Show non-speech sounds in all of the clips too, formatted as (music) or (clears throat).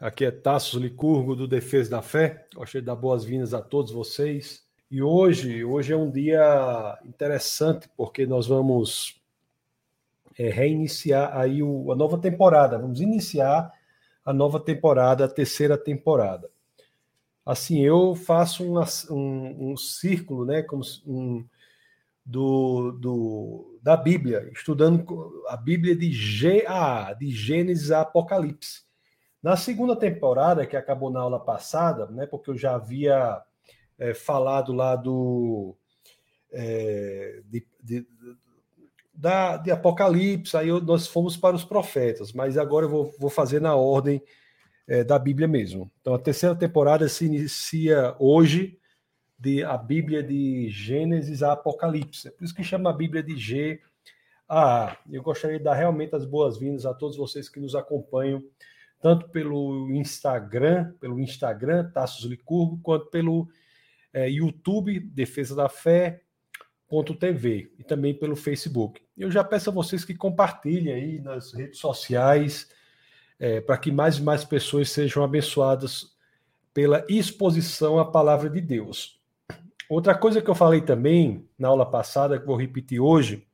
Aqui é Tassos Licurgo do Defesa da Fé. Gostaria de dar boas-vindas a todos vocês. E hoje, hoje é um dia interessante porque nós vamos é, reiniciar aí o, a nova temporada. Vamos iniciar a nova temporada, a terceira temporada. Assim, eu faço um, um, um círculo, né, como um, do, do, da Bíblia, estudando a Bíblia de, G, a, de Gênesis a Apocalipse. Na segunda temporada, que acabou na aula passada, né, porque eu já havia é, falado lá do. É, de, de, da, de Apocalipse, aí nós fomos para os profetas, mas agora eu vou, vou fazer na ordem é, da Bíblia mesmo. Então a terceira temporada se inicia hoje, de a Bíblia de Gênesis a Apocalipse. É por isso que chama a Bíblia de G. A. Eu gostaria de dar realmente as boas-vindas a todos vocês que nos acompanham tanto pelo Instagram, pelo Instagram Tassos Licurgo, quanto pelo é, YouTube Defesa da Fé, .tv e também pelo Facebook. Eu já peço a vocês que compartilhem aí nas redes sociais é, para que mais e mais pessoas sejam abençoadas pela exposição à palavra de Deus. Outra coisa que eu falei também na aula passada, que vou repetir hoje,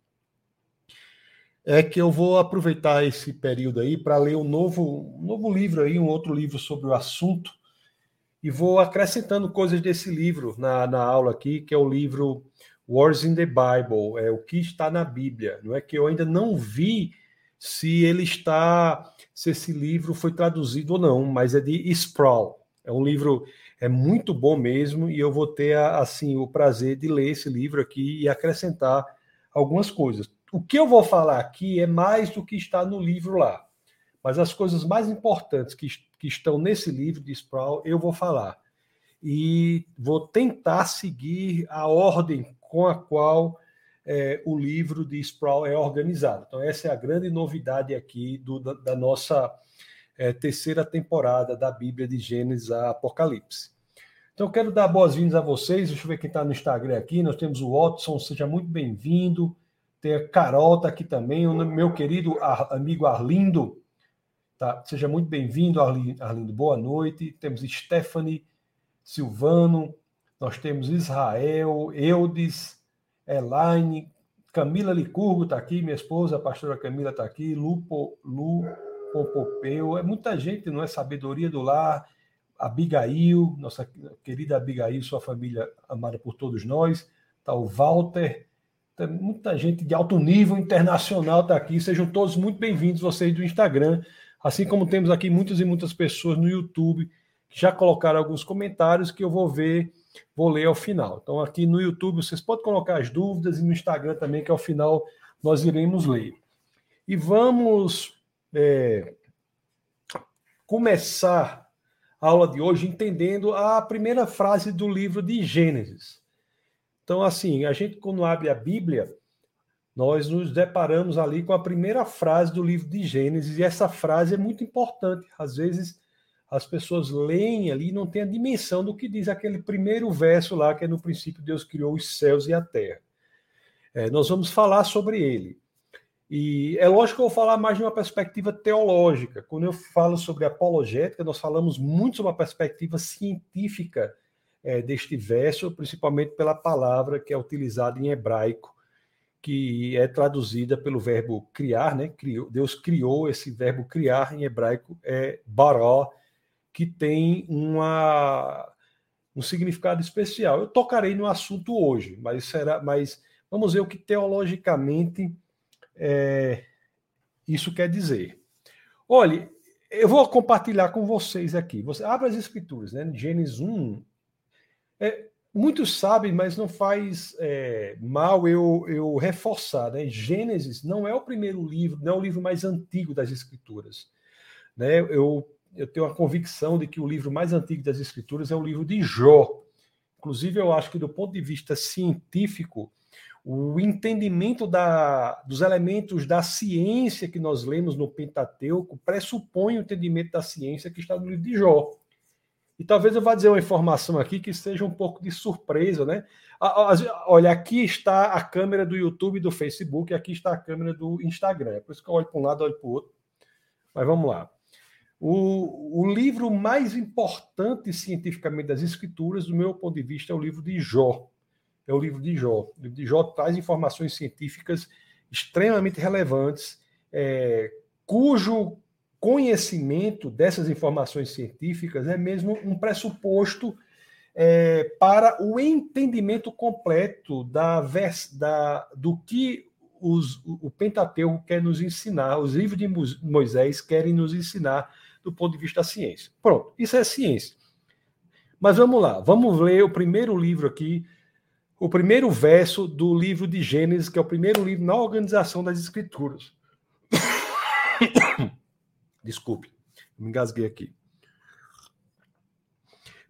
é que eu vou aproveitar esse período aí para ler um novo, um novo livro aí, um outro livro sobre o assunto, e vou acrescentando coisas desse livro na, na aula aqui, que é o livro Wars in the Bible, é o que está na Bíblia. Não é que eu ainda não vi se ele está, se esse livro foi traduzido ou não, mas é de Sproul. É um livro é muito bom mesmo e eu vou ter assim o prazer de ler esse livro aqui e acrescentar algumas coisas o que eu vou falar aqui é mais do que está no livro lá. Mas as coisas mais importantes que, que estão nesse livro de Sproul, eu vou falar. E vou tentar seguir a ordem com a qual é, o livro de Sproul é organizado. Então, essa é a grande novidade aqui do, da, da, nossa é, terceira temporada da Bíblia de Gênesis a Apocalipse. Então, quero dar boas-vindas a vocês. Deixa eu ver quem está no Instagram aqui. Nós temos o Watson, seja muito bem-vindo. Tem a Carol tá aqui também, o meu querido amigo Arlindo. Tá? Seja muito bem-vindo, Arlindo. Boa noite. Temos Stephanie Silvano, nós temos Israel, Eudes, Elaine, Camila Licurgo está aqui, minha esposa, a pastora Camila está aqui, Lupo, Lu Popopeu, é muita gente, não é? Sabedoria do Lar, Abigail, nossa querida Abigail, sua família amada por todos nós, tá o Walter, muita gente de alto nível internacional está aqui. Sejam todos muito bem-vindos, vocês do Instagram. Assim como temos aqui muitas e muitas pessoas no YouTube que já colocaram alguns comentários que eu vou ver, vou ler ao final. Então, aqui no YouTube vocês podem colocar as dúvidas e no Instagram também, que ao final nós iremos ler. E vamos é, começar a aula de hoje entendendo a primeira frase do livro de Gênesis. Então, assim, a gente, quando abre a Bíblia, nós nos deparamos ali com a primeira frase do livro de Gênesis, e essa frase é muito importante. Às vezes, as pessoas leem ali e não têm a dimensão do que diz aquele primeiro verso lá, que é no princípio Deus criou os céus e a terra. É, nós vamos falar sobre ele. E é lógico que eu vou falar mais de uma perspectiva teológica. Quando eu falo sobre apologética, nós falamos muito sobre uma perspectiva científica é, deste verso, principalmente pela palavra que é utilizada em hebraico, que é traduzida pelo verbo criar, né? Criou, Deus criou esse verbo criar em hebraico é baró, que tem uma, um significado especial. Eu tocarei no assunto hoje, mas será, mas vamos ver o que teologicamente é, isso quer dizer. Olhe, eu vou compartilhar com vocês aqui. Você abre as escrituras, né? Gênesis 1, é, muitos sabem, mas não faz é, mal eu, eu reforçar. Né? Gênesis não é o primeiro livro, não é o livro mais antigo das Escrituras. Né? Eu, eu tenho a convicção de que o livro mais antigo das Escrituras é o livro de Jó. Inclusive, eu acho que, do ponto de vista científico, o entendimento da, dos elementos da ciência que nós lemos no Pentateuco pressupõe o entendimento da ciência que está no livro de Jó. E talvez eu vá dizer uma informação aqui que seja um pouco de surpresa, né? Olha, aqui está a câmera do YouTube e do Facebook, aqui está a câmera do Instagram. É por isso que eu olho para um lado, olho para o outro. Mas vamos lá. O, o livro mais importante cientificamente das escrituras, do meu ponto de vista, é o livro de Jó. É o livro de Jó. O livro de Jó traz informações científicas extremamente relevantes, é, cujo conhecimento dessas informações científicas é mesmo um pressuposto é, para o entendimento completo da, da, do que os, o Pentateuco quer nos ensinar, os livros de Moisés querem nos ensinar do ponto de vista da ciência. Pronto, isso é ciência. Mas vamos lá, vamos ler o primeiro livro aqui, o primeiro verso do livro de Gênesis, que é o primeiro livro na organização das Escrituras. (coughs) Desculpe, me engasguei aqui.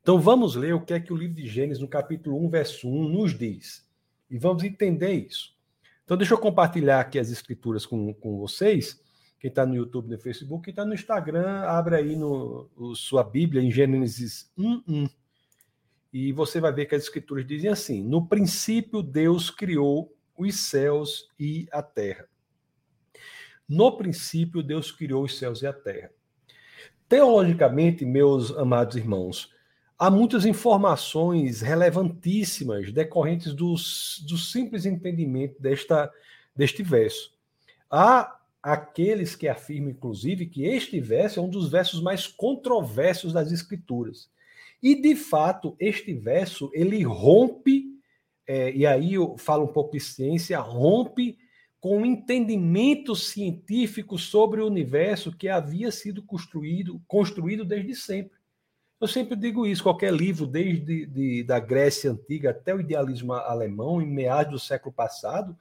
Então vamos ler o que é que o livro de Gênesis, no capítulo 1, verso 1, nos diz. E vamos entender isso. Então deixa eu compartilhar aqui as escrituras com, com vocês. Quem está no YouTube, no Facebook, quem está no Instagram, abre aí no, o, sua Bíblia em Gênesis 1, 1. E você vai ver que as escrituras dizem assim: No princípio, Deus criou os céus e a terra. No princípio, Deus criou os céus e a terra. Teologicamente, meus amados irmãos, há muitas informações relevantíssimas decorrentes do simples entendimento desta, deste verso. Há aqueles que afirmam, inclusive, que este verso é um dos versos mais controversos das Escrituras. E, de fato, este verso, ele rompe, é, e aí eu falo um pouco de ciência, rompe com o entendimento científico sobre o universo que havia sido construído, construído desde sempre. Eu sempre digo isso, qualquer livro, desde de, da Grécia Antiga até o idealismo alemão, em meados do século passado,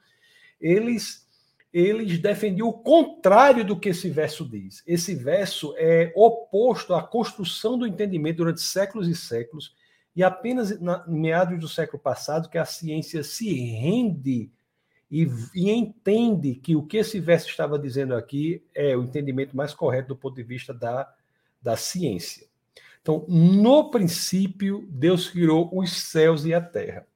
eles, eles defendiam o contrário do que esse verso diz. Esse verso é oposto à construção do entendimento durante séculos e séculos, e apenas na, em meados do século passado que a ciência se rende e, e, entende que o que esse verso estava dizendo aqui é o entendimento mais correto do ponto de vista da, da ciência. Então, no princípio, Deus criou os céus e a terra.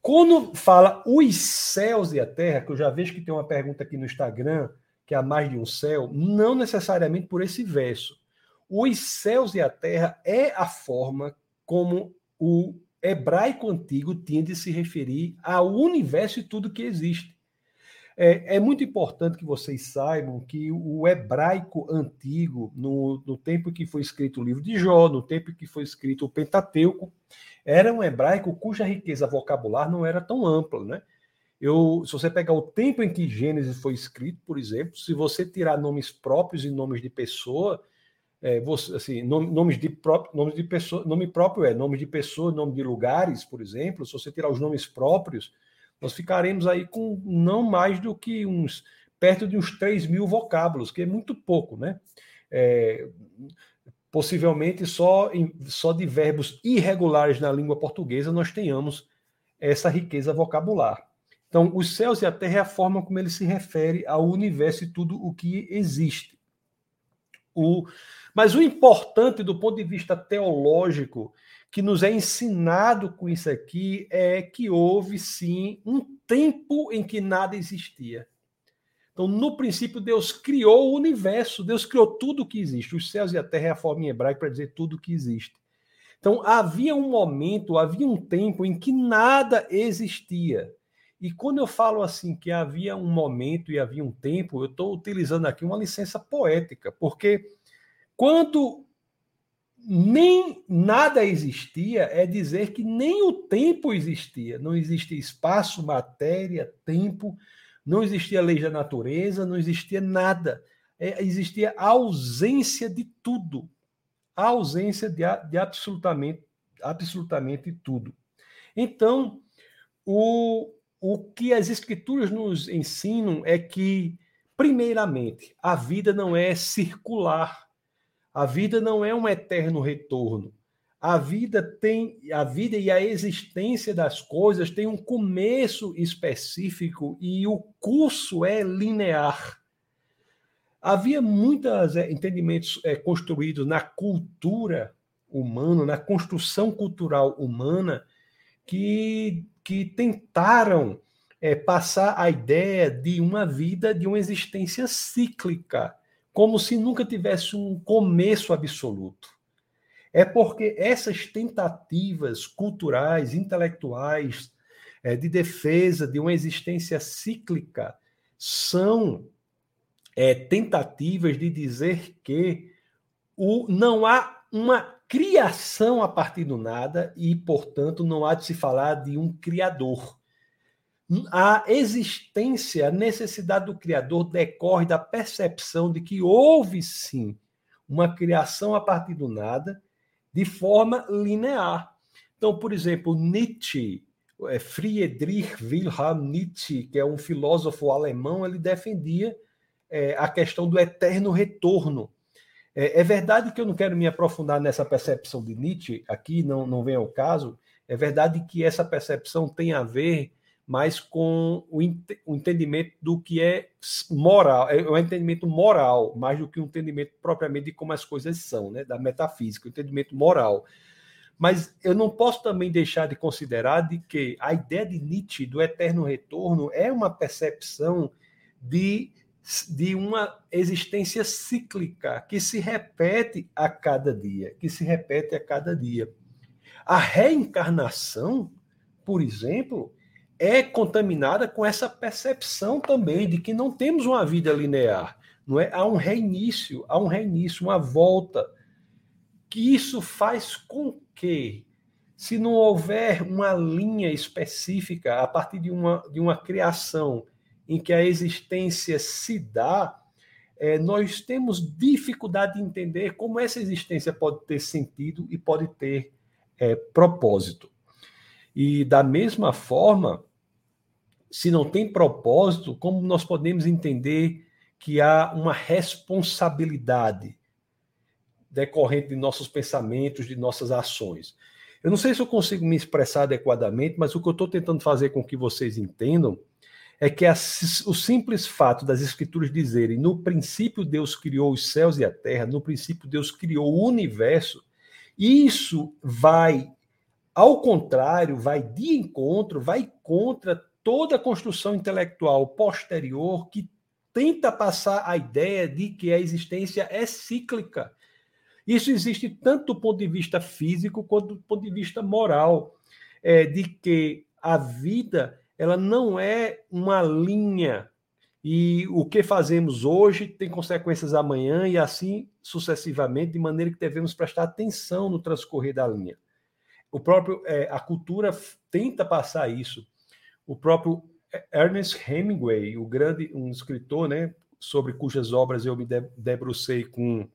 Quando fala os céus e a terra, que eu já vejo que tem uma pergunta aqui no Instagram, que há mais de um céu, não necessariamente por esse verso. Os céus e a terra é a forma como o hebraico antigo tinha de se referir ao universo e tudo que existe. É, é, muito importante que vocês saibam que o hebraico antigo, no, no tempo que foi escrito o livro de Jó, no tempo que foi escrito o Pentateuco, era um hebraico cuja riqueza vocabular não era tão ampla, né? Eu, se você pegar o tempo em que Gênesis foi escrito, por exemplo, se você tirar nomes próprios e nomes de pessoa, é, você, assim, nomes de próprio, nomes de pessoa, nome próprio é nome de pessoa, nome de lugares, por exemplo. Se você tirar os nomes próprios, nós ficaremos aí com não mais do que uns perto de uns 3 mil vocábulos, que é muito pouco, né? É, possivelmente só, só de verbos irregulares na língua portuguesa nós tenhamos essa riqueza vocabular. Então, os céus e a terra é a forma como ele se refere ao universo e tudo o que existe. O, mas o importante do ponto de vista teológico que nos é ensinado com isso aqui é que houve sim um tempo em que nada existia. Então, no princípio, Deus criou o universo, Deus criou tudo o que existe. Os céus e a terra é a forma em hebraico para dizer tudo o que existe. Então, havia um momento, havia um tempo em que nada existia. E quando eu falo assim que havia um momento e havia um tempo, eu estou utilizando aqui uma licença poética, porque quando nem nada existia é dizer que nem o tempo existia. Não existia espaço, matéria, tempo, não existia lei da natureza, não existia nada. É, existia a ausência de tudo. A ausência de, de absolutamente, absolutamente tudo. Então, o, o que as escrituras nos ensinam é que, primeiramente, a vida não é circular a vida não é um eterno retorno. A vida tem a vida e a existência das coisas tem um começo específico e o curso é linear. Havia muitos é, entendimentos é, construídos na cultura humana, na construção cultural humana, que, que tentaram é, passar a ideia de uma vida, de uma existência cíclica como se nunca tivesse um começo absoluto. É porque essas tentativas culturais, intelectuais, é, de defesa de uma existência cíclica são é, tentativas de dizer que o, não há uma criação a partir do nada e, portanto, não há de se falar de um criador. A existência, a necessidade do criador decorre da percepção de que houve sim uma criação a partir do nada de forma linear. Então, por exemplo, Nietzsche, é, Friedrich Wilhelm Nietzsche, que é um filósofo alemão, ele defendia é, a questão do eterno retorno. É, é, verdade que eu não quero me aprofundar nessa percepção de Nietzsche, aqui não, não vem ao caso, é verdade que essa percepção tem a ver mais com o, o entendimento do que é moral, é um entendimento moral, mais do que um entendimento propriamente de como as coisas são, né, da metafísica, o entendimento moral. Mas eu não posso também deixar de considerar de que a ideia de Nietzsche do eterno retorno é uma percepção de, de uma existência cíclica que se repete a cada dia, que se repete a cada dia. A reencarnação, por exemplo, é contaminada com essa percepção também de que não temos uma vida linear, não é? Há um reinício, há um reinício, uma volta que isso faz com que, se não houver uma linha específica a partir de uma, de uma criação em que a existência se dá, é, nós temos dificuldade de entender como essa existência pode ter sentido e pode ter é, propósito. E da mesma forma, se não tem propósito, como nós podemos entender que há uma responsabilidade decorrente de nossos pensamentos, de nossas ações. Eu não sei se eu consigo me expressar adequadamente, mas o que eu estou tentando fazer com que vocês entendam é que a, o simples fato das escrituras dizerem no princípio Deus criou os céus e a terra, no princípio Deus criou o universo, isso vai, ao contrário, vai de encontro, vai contra toda a construção intelectual posterior que tenta passar a ideia de que a existência é cíclica. Isso existe tanto do ponto de vista físico quanto do ponto de vista moral, é, de que a vida ela não é uma linha e o que fazemos hoje tem consequências amanhã e assim sucessivamente, de maneira que devemos prestar atenção no transcorrer da linha. O próprio é, a cultura tenta passar isso. O próprio Ernest Hemingway, o grande um escritor, né, sobre cujas obras eu me debrucei com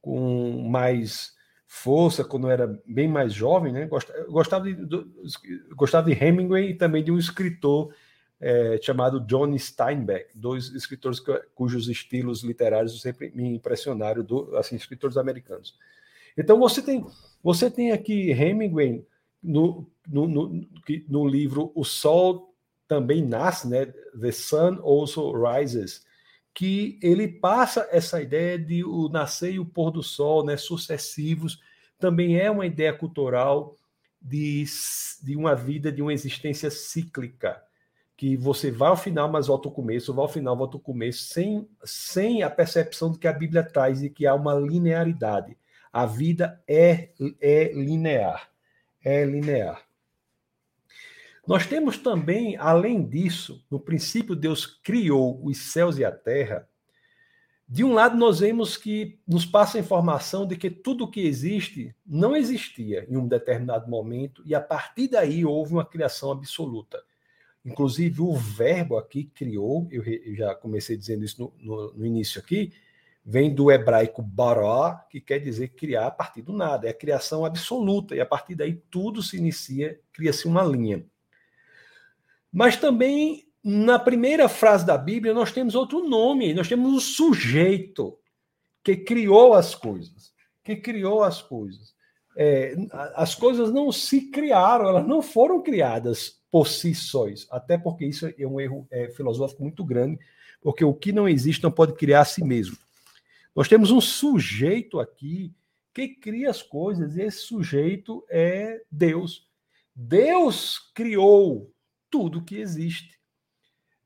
com mais força quando eu era bem mais jovem, né? Gostava de, gostava de Hemingway e também de um escritor é, chamado John Steinbeck, dois escritores cujos estilos literários sempre me impressionaram, do, assim, escritores americanos. Então você tem, você tem aqui Hemingway no, no, no, no livro O Sol também nasce, né? The Sun Also Rises, que ele passa essa ideia de o nascer e o pôr do sol, né, sucessivos, também é uma ideia cultural de, de uma vida, de uma existência cíclica, que você vai ao final, mas volta ao começo, vai ao final, volta ao começo, sem, sem a percepção do que a Bíblia traz e que há uma linearidade. A vida é, é linear. É linear. Nós temos também, além disso, no princípio Deus criou os céus e a terra. De um lado, nós vemos que nos passa a informação de que tudo que existe não existia em um determinado momento, e a partir daí houve uma criação absoluta. Inclusive, o verbo aqui criou, eu já comecei dizendo isso no, no, no início aqui, vem do hebraico bará, que quer dizer criar a partir do nada, é a criação absoluta, e a partir daí tudo se inicia, cria-se uma linha. Mas também na primeira frase da Bíblia nós temos outro nome, nós temos um sujeito que criou as coisas, que criou as coisas. É, as coisas não se criaram, elas não foram criadas por si sóis, até porque isso é um erro é, filosófico muito grande, porque o que não existe não pode criar a si mesmo. Nós temos um sujeito aqui que cria as coisas, e esse sujeito é Deus. Deus criou tudo que existe.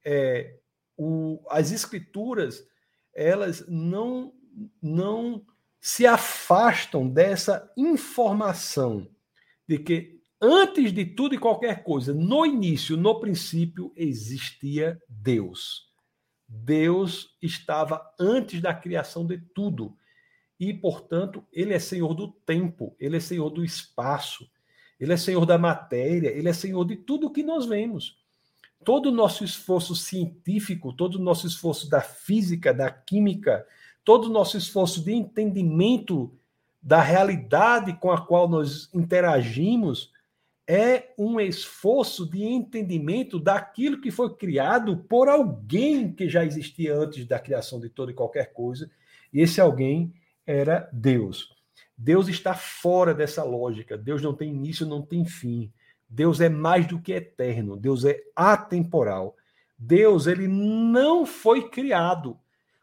É, o, as escrituras elas não, não se afastam dessa informação de que antes de tudo e qualquer coisa, no início, no princípio, existia Deus. Deus estava antes da criação de tudo. E, portanto, ele é senhor do tempo, ele é senhor do espaço, ele é senhor da matéria, ele é senhor de tudo o que nós vemos. Todo o nosso esforço científico, todo o nosso esforço da física, da química, todo o nosso esforço de entendimento da realidade com a qual nós interagimos é um esforço de entendimento daquilo que foi criado por alguém que já existia antes da criação de toda e qualquer coisa, e esse alguém era Deus. Deus está fora dessa lógica. Deus não tem início, não tem fim. Deus é mais do que eterno. Deus é atemporal. Deus, ele não foi criado.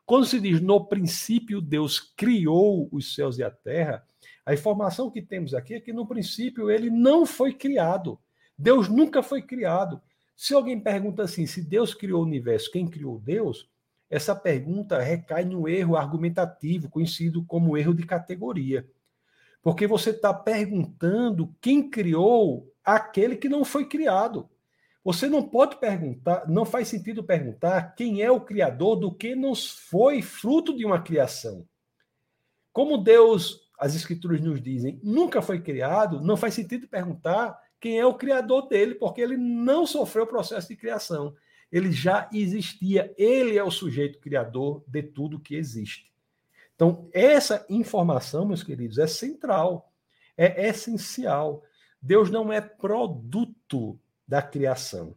Quando se diz no princípio Deus criou os céus e a terra, a informação que temos aqui é que no princípio ele não foi criado. Deus nunca foi criado. Se alguém pergunta assim, se Deus criou o universo, quem criou Deus? Essa pergunta recai no erro argumentativo, conhecido como erro de categoria. Porque você está perguntando quem criou aquele que não foi criado. Você não pode perguntar, não faz sentido perguntar quem é o criador do que não foi fruto de uma criação. Como Deus, as escrituras nos dizem, nunca foi criado, não faz sentido perguntar quem é o criador dele, porque ele não sofreu o processo de criação. Ele já existia, ele é o sujeito criador de tudo que existe. Então, essa informação, meus queridos, é central, é essencial. Deus não é produto da criação.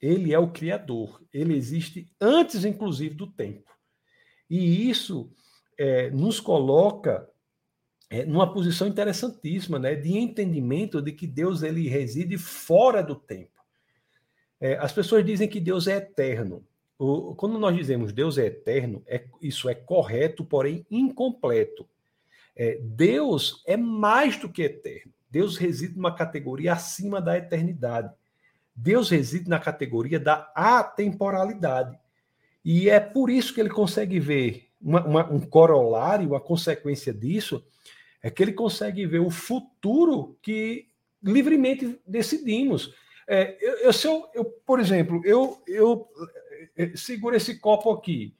Ele é o Criador. Ele existe antes, inclusive, do tempo. E isso é, nos coloca é, numa posição interessantíssima, né, de entendimento de que Deus ele reside fora do tempo. É, as pessoas dizem que Deus é eterno. O, quando nós dizemos Deus é eterno, é, isso é correto, porém incompleto. É, Deus é mais do que eterno. Deus reside numa categoria acima da eternidade. Deus reside na categoria da atemporalidade. E é por isso que ele consegue ver uma, uma, um corolário, uma consequência disso, é que ele consegue ver o futuro que livremente decidimos. É, eu, eu, eu, eu, por exemplo, eu, eu é, seguro esse copo aqui,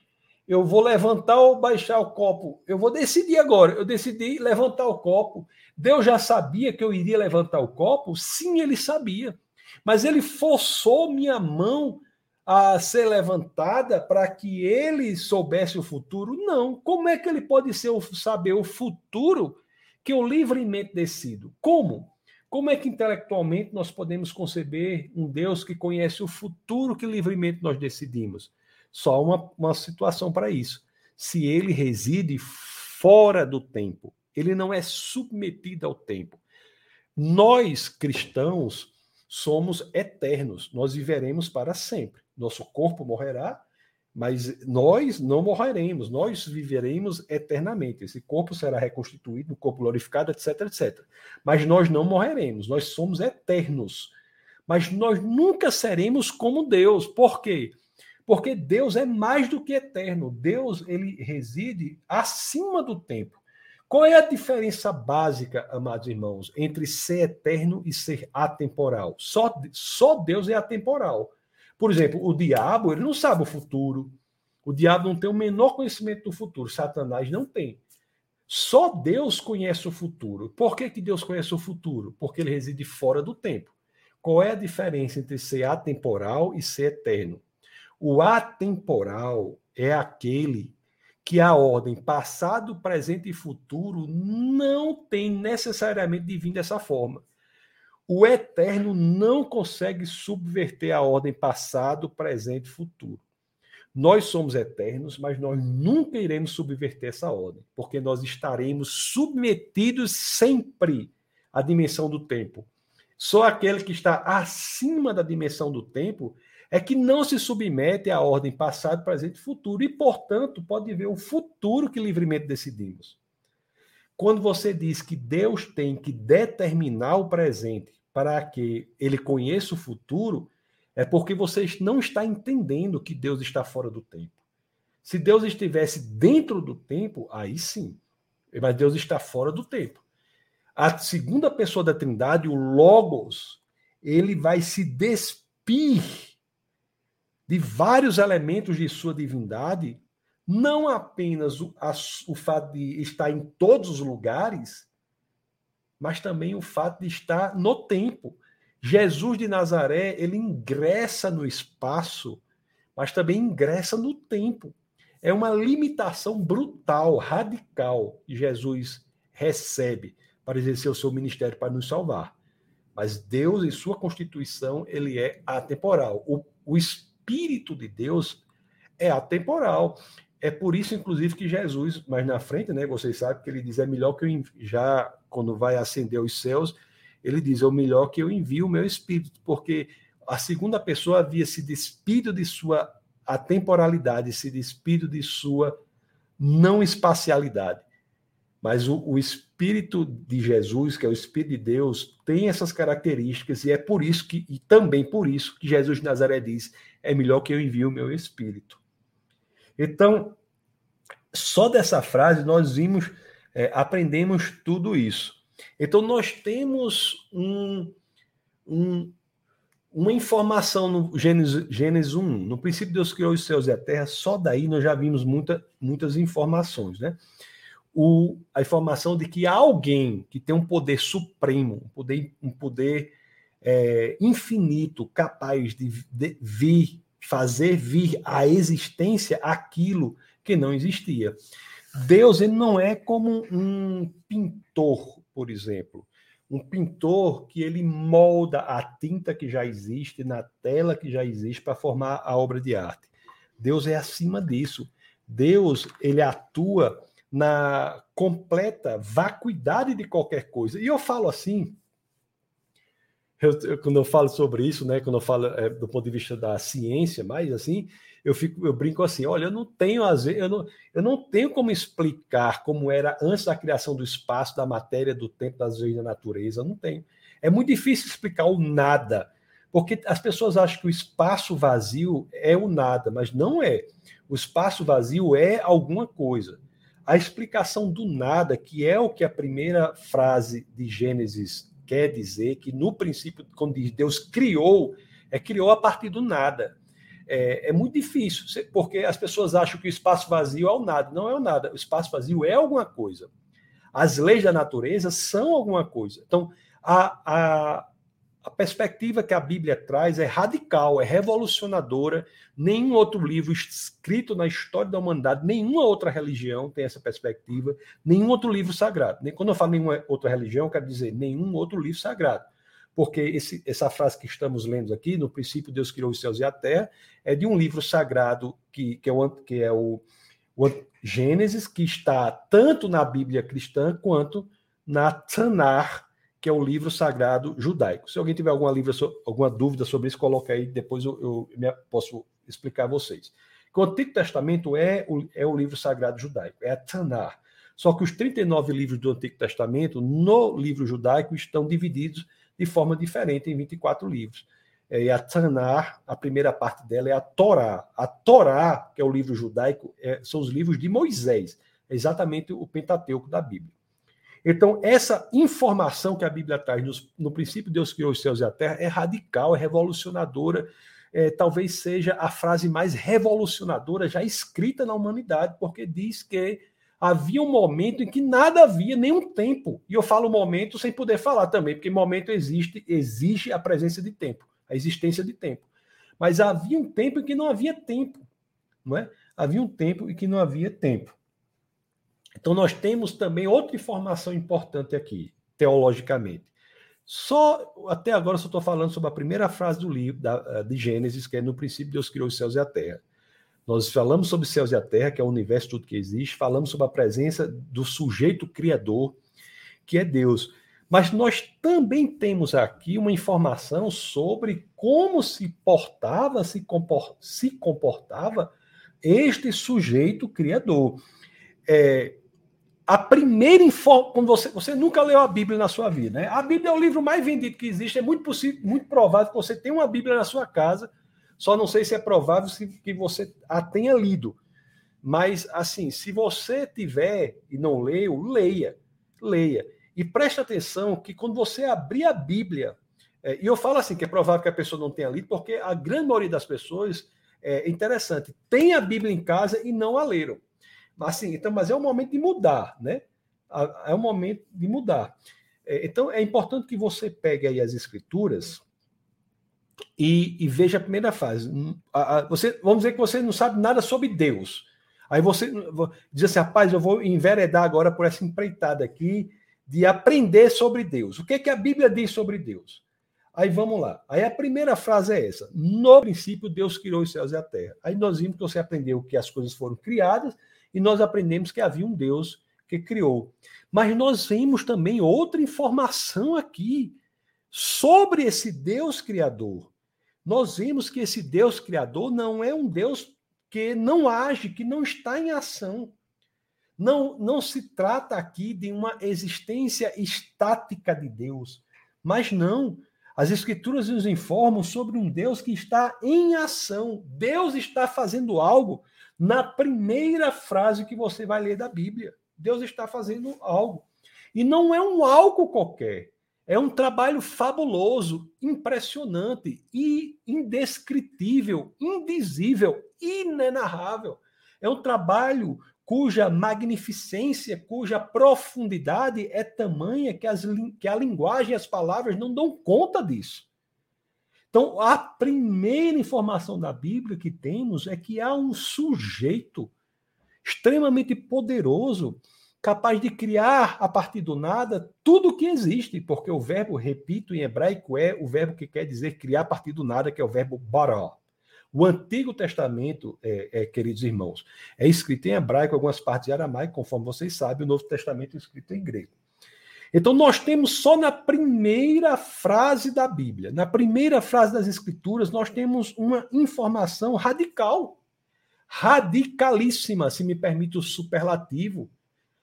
eu vou levantar ou baixar o copo, eu vou decidir agora. Eu decidi levantar o copo. Deus já sabia que eu iria levantar o copo? Sim, ele sabia mas ele forçou minha mão a ser levantada para que ele soubesse o futuro? Não. Como é que ele pode ser, saber o futuro que eu livremente decido? Como? Como é que intelectualmente nós podemos conceber um Deus que conhece o futuro que livremente nós decidimos? Só uma, uma situação para isso. Se ele reside fora do tempo, ele não é submetido ao tempo. Nós, cristãos, somos eternos, nós viveremos para sempre. Nosso corpo morrerá, mas nós não morreremos, nós viveremos eternamente. Esse corpo será reconstituído, um corpo glorificado, etc, etc. Mas nós não morreremos, nós somos eternos. Mas nós nunca seremos como Deus. Por quê? Porque Deus é mais do que eterno. Deus, ele reside acima do tempo. Qual é a diferença básica, amados irmãos, entre ser eterno e ser atemporal? Só, só Deus é atemporal. Por exemplo, o diabo, ele não sabe o futuro. O diabo não tem o menor conhecimento do futuro. Satanás não tem. Só Deus conhece o futuro. Por que, que Deus conhece o futuro? Porque ele reside fora do tempo. Qual é a diferença entre ser atemporal e ser eterno? O atemporal é aquele que a ordem passado, presente e futuro não tem necessariamente de vir dessa forma. O eterno não consegue subverter a ordem passado, presente e futuro. Nós somos eternos, mas nós nunca iremos subverter essa ordem, porque nós estaremos submetidos sempre à dimensão do tempo. Só aquele que está acima da dimensão do tempo é que não se submete à ordem passado, presente e futuro, e, portanto, pode ver o futuro que livremente decidimos. Quando você diz que Deus tem que determinar o presente para que ele conheça o futuro, é porque você não está entendendo que Deus está fora do tempo. Se Deus estivesse dentro do tempo, aí sim. Mas Deus está fora do tempo. A segunda pessoa da Trindade, o Logos, ele vai se despir de vários elementos de sua divindade, não apenas o, a, o fato de estar em todos os lugares, mas também o fato de estar no tempo. Jesus de Nazaré, ele ingressa no espaço, mas também ingressa no tempo. É uma limitação brutal, radical, que Jesus recebe para exercer o seu ministério para nos salvar. Mas Deus, em sua constituição, ele é atemporal. O, o Espírito de Deus é atemporal. É por isso, inclusive, que Jesus, mais na frente, né, vocês sabem que ele diz: é melhor que eu já, quando vai ascender os céus, ele diz: é o melhor que eu envie o meu Espírito, porque a segunda pessoa havia se despido de sua atemporalidade, se despido de sua não espacialidade. Mas o, o, Espírito de Jesus, que é o Espírito de Deus, tem essas características, e é por isso que, e também por isso, que Jesus de Nazaré diz: é melhor que eu envie o meu Espírito. Então, só dessa frase nós vimos, é, aprendemos tudo isso. Então, nós temos um, um, uma informação no Gênesis, Gênesis 1. No princípio, Deus criou os céus e a terra, só daí nós já vimos muita, muitas informações, né? O, a informação de que há alguém que tem um poder supremo, um poder, um poder é, infinito, capaz de, de vir fazer vir à existência aquilo que não existia. Deus ele não é como um pintor, por exemplo, um pintor que ele molda a tinta que já existe na tela que já existe para formar a obra de arte. Deus é acima disso. Deus ele atua na completa vacuidade de qualquer coisa. E eu falo assim eu, eu, quando eu falo sobre isso, né, quando eu falo é, do ponto de vista da ciência, mais assim, eu fico, eu brinco assim, olha, eu não tenho às eu não, eu não tenho como explicar como era antes da criação do espaço, da matéria, do tempo, das leis da natureza, não tenho. É muito difícil explicar o nada, porque as pessoas acham que o espaço vazio é o nada, mas não é. O espaço vazio é alguma coisa. A explicação do nada, que é o que a primeira frase de Gênesis quer dizer que no princípio, quando diz Deus criou, é criou a partir do nada. É, é, muito difícil, porque as pessoas acham que o espaço vazio é o nada. Não é o nada. O espaço vazio é alguma coisa. As leis da natureza são alguma coisa. Então, a, a, a perspectiva que a Bíblia traz é radical, é revolucionadora. Nenhum outro livro escrito na história da humanidade, nenhuma outra religião tem essa perspectiva, nenhum outro livro sagrado. Quando eu falo nenhuma outra religião, quero dizer nenhum outro livro sagrado. Porque esse, essa frase que estamos lendo aqui, no princípio Deus criou os céus e a terra, é de um livro sagrado que, que é, o, que é o, o Gênesis, que está tanto na Bíblia cristã quanto na Tanar, que é o livro sagrado judaico. Se alguém tiver alguma, alguma dúvida sobre isso, coloque aí, depois eu, eu posso explicar a vocês. o Antigo Testamento é o, é o livro sagrado judaico, é a Tanar. Só que os 39 livros do Antigo Testamento, no livro judaico, estão divididos de forma diferente em 24 livros. É, e a Tanar, a primeira parte dela é a Torá. A Torá, que é o livro judaico, é, são os livros de Moisés, é exatamente o Pentateuco da Bíblia. Então, essa informação que a Bíblia traz, no, princípio Deus criou os céus e a terra, é radical, é revolucionadora, é, talvez seja a frase mais revolucionadora já escrita na humanidade, porque diz que havia um momento em que nada havia, nenhum tempo. E eu falo momento sem poder falar também, porque momento existe, exige a presença de tempo, a existência de tempo. Mas havia um tempo em que não havia tempo, não é? Havia um tempo em que não havia tempo. Então, nós temos também outra informação importante aqui, teologicamente. Só até agora só estou falando sobre a primeira frase do livro da, eh, de Gênesis, que é no princípio Deus criou os céus e a terra. Nós falamos sobre os céus e a terra, que é o universo tudo que existe, falamos sobre a presença do sujeito criador, que é Deus. Mas nós também temos aqui uma informação sobre como se portava, se, compor, se comportava este sujeito criador. É, a primeira informação, você, você nunca leu a Bíblia na sua vida, né? A Bíblia é o livro mais vendido que existe, é muito possível, muito provável que você tenha uma Bíblia na sua casa, só não sei se é provável que você a tenha lido. Mas, assim, se você tiver e não leu, leia. Leia. E preste atenção que quando você abrir a Bíblia, é, e eu falo assim, que é provável que a pessoa não tenha lido, porque a grande maioria das pessoas, é interessante, tem a Bíblia em casa e não a leram. Assim, então, mas é o momento de mudar, né? É o momento de mudar. É, então, é importante que você pegue aí as escrituras e, e veja a primeira fase. Você, vamos dizer que você não sabe nada sobre Deus. Aí você diz assim, rapaz, eu vou enveredar agora por essa empreitada aqui de aprender sobre Deus. O que, é que a Bíblia diz sobre Deus? Aí vamos lá. Aí a primeira frase é essa: No princípio, Deus criou os céus e a terra. Aí nós vimos que você aprendeu que as coisas foram criadas e nós aprendemos que havia um Deus que criou. Mas nós vimos também outra informação aqui sobre esse Deus criador. Nós vimos que esse Deus criador não é um Deus que não age, que não está em ação. Não, não se trata aqui de uma existência estática de Deus, mas não. As Escrituras nos informam sobre um Deus que está em ação. Deus está fazendo algo na primeira frase que você vai ler da Bíblia. Deus está fazendo algo. E não é um algo qualquer. É um trabalho fabuloso, impressionante e indescritível, indizível, inenarrável. É um trabalho cuja magnificência, cuja profundidade é tamanha que, as, que a linguagem e as palavras não dão conta disso. Então, a primeira informação da Bíblia que temos é que há um sujeito extremamente poderoso capaz de criar a partir do nada tudo o que existe, porque o verbo, repito, em hebraico é o verbo que quer dizer criar a partir do nada, que é o verbo bara. O Antigo Testamento, é, é, queridos irmãos, é escrito em hebraico, algumas partes em aramaico, conforme vocês sabem, o Novo Testamento é escrito em grego. Então, nós temos só na primeira frase da Bíblia, na primeira frase das Escrituras, nós temos uma informação radical, radicalíssima, se me permite o superlativo,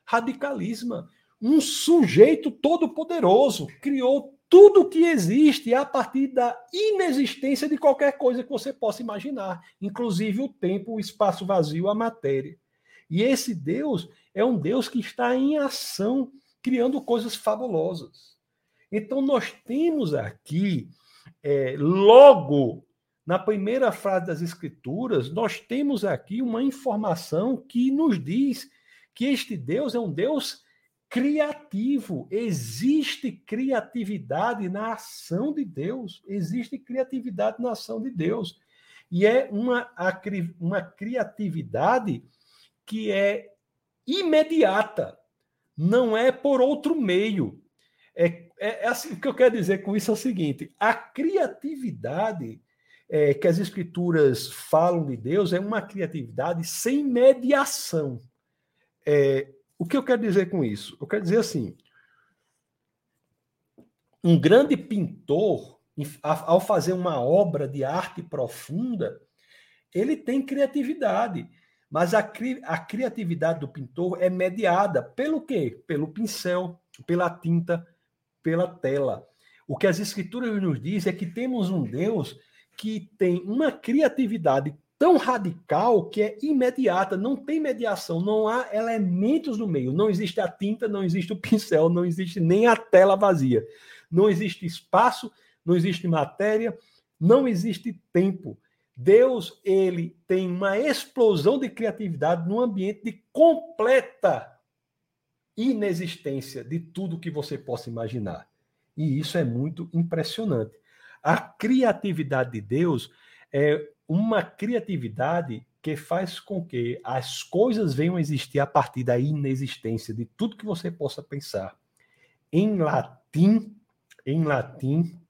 radicalismo. Um sujeito todo-poderoso criou tudo que existe a partir da inexistência de qualquer coisa que você possa imaginar, inclusive o tempo, o espaço vazio, a matéria. E esse Deus é um Deus que está em ação, criando coisas fabulosas. Então, nós temos aqui, é, logo na primeira frase das Escrituras, nós temos aqui uma informação que nos diz que este Deus é um Deus criativo. Existe criatividade na ação de Deus. Existe criatividade na ação de Deus. E é uma, uma criatividade que é imediata, não é por outro meio. É, é, é assim, o que eu quero dizer com isso é o seguinte: a criatividade é, que as escrituras falam de Deus é uma criatividade sem mediação. É, o que eu quero dizer com isso? Eu quero dizer assim: um grande pintor, ao fazer uma obra de arte profunda, ele tem criatividade. Mas a, cri a criatividade do pintor é mediada pelo quê? Pelo pincel, pela tinta, pela tela. O que as escrituras nos dizem é que temos um Deus que tem uma criatividade tão radical que é imediata, não tem mediação, não há elementos no meio, não existe a tinta, não existe o pincel, não existe nem a tela vazia, não existe espaço, não existe matéria, não existe tempo. Deus, ele tem uma explosão de criatividade num ambiente de completa inexistência de tudo que você possa imaginar. E isso é muito impressionante. A criatividade de Deus é uma criatividade que faz com que as coisas venham a existir a partir da inexistência de tudo que você possa pensar. Em latim, em latim,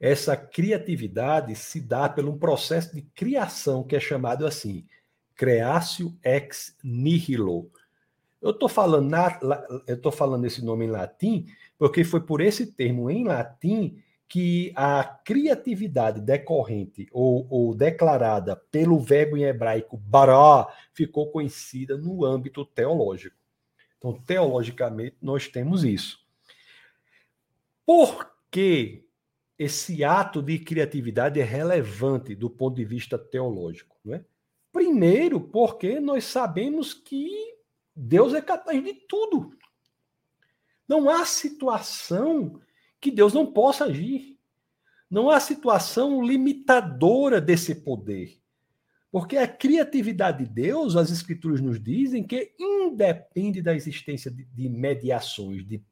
essa criatividade se dá pelo um processo de criação que é chamado assim, creatio ex nihilo. Eu estou falando, eu falando esse nome em latim porque foi por esse termo em latim que a criatividade decorrente ou, ou, declarada pelo verbo em hebraico bara ficou conhecida no âmbito teológico. Então, teologicamente, nós temos isso. Por que esse ato de criatividade é relevante do ponto de vista teológico? Não é? Primeiro, porque nós sabemos que Deus é capaz de tudo. Não há situação que Deus não possa agir. Não há situação limitadora desse poder. Porque a criatividade de Deus, as escrituras nos dizem que independe da existência de, mediações. De,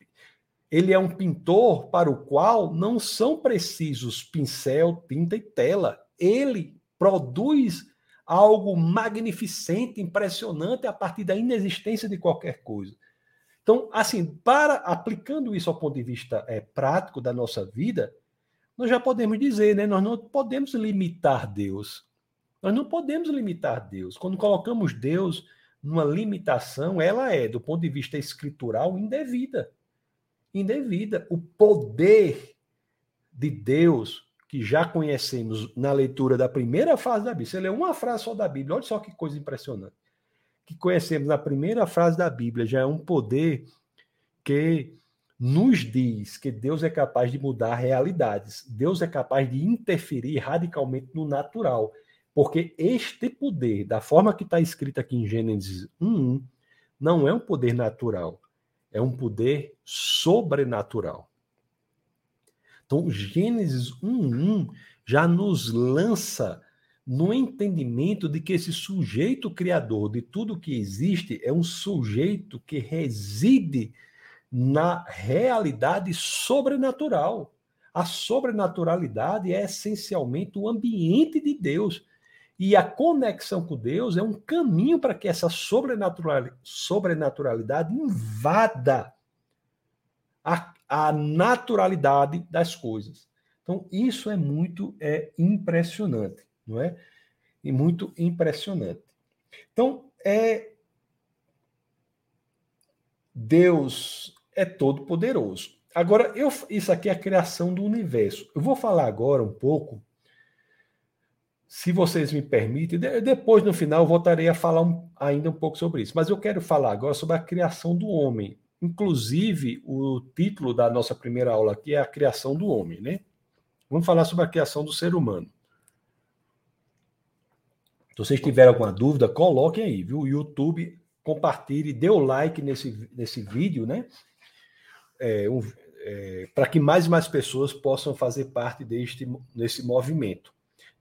ele é um pintor para o qual não são precisos pincel, tinta e tela. Ele produz algo magnificente, impressionante a partir da inexistência de qualquer coisa. Então, assim, para aplicando isso ao ponto de vista é, prático da nossa vida, nós já podemos dizer, né? Nós não podemos limitar Deus. Nós não podemos limitar Deus. Quando colocamos Deus numa limitação, ela é, do ponto de vista escritural, indevida. Indevida. O poder de Deus, que já conhecemos na leitura da primeira frase da Bíblia. Você lê uma frase só da Bíblia, olha só que coisa impressionante que conhecemos na primeira frase da Bíblia já é um poder que nos diz que Deus é capaz de mudar realidades. Deus é capaz de interferir radicalmente no natural. Porque este poder, da forma que está escrito aqui em Gênesis 1, não é um poder natural, é um poder sobrenatural. Então, Gênesis 1:1 já nos lança no entendimento de que esse sujeito criador de tudo que existe é um sujeito que reside na realidade sobrenatural. A sobrenaturalidade é essencialmente o ambiente de Deus. E a conexão com Deus é um caminho para que essa sobrenaturalidade invada a, a naturalidade das coisas. Então, isso é muito é, impressionante não é? E muito impressionante. Então, é Deus é todo poderoso. Agora, eu, isso aqui é a criação do universo. Eu vou falar agora um pouco, se vocês me permitem, depois no final voltarei a falar um, ainda um pouco sobre isso, mas eu quero falar agora sobre a criação do homem. Inclusive, o título da nossa primeira aula aqui é a criação do homem, né? Vamos falar sobre a criação do ser humano. Se vocês tiverem alguma dúvida, coloquem aí, viu? YouTube, compartilhe, dê o like nesse, nesse vídeo, né? É, um, é, para que mais e mais pessoas possam fazer parte deste desse movimento.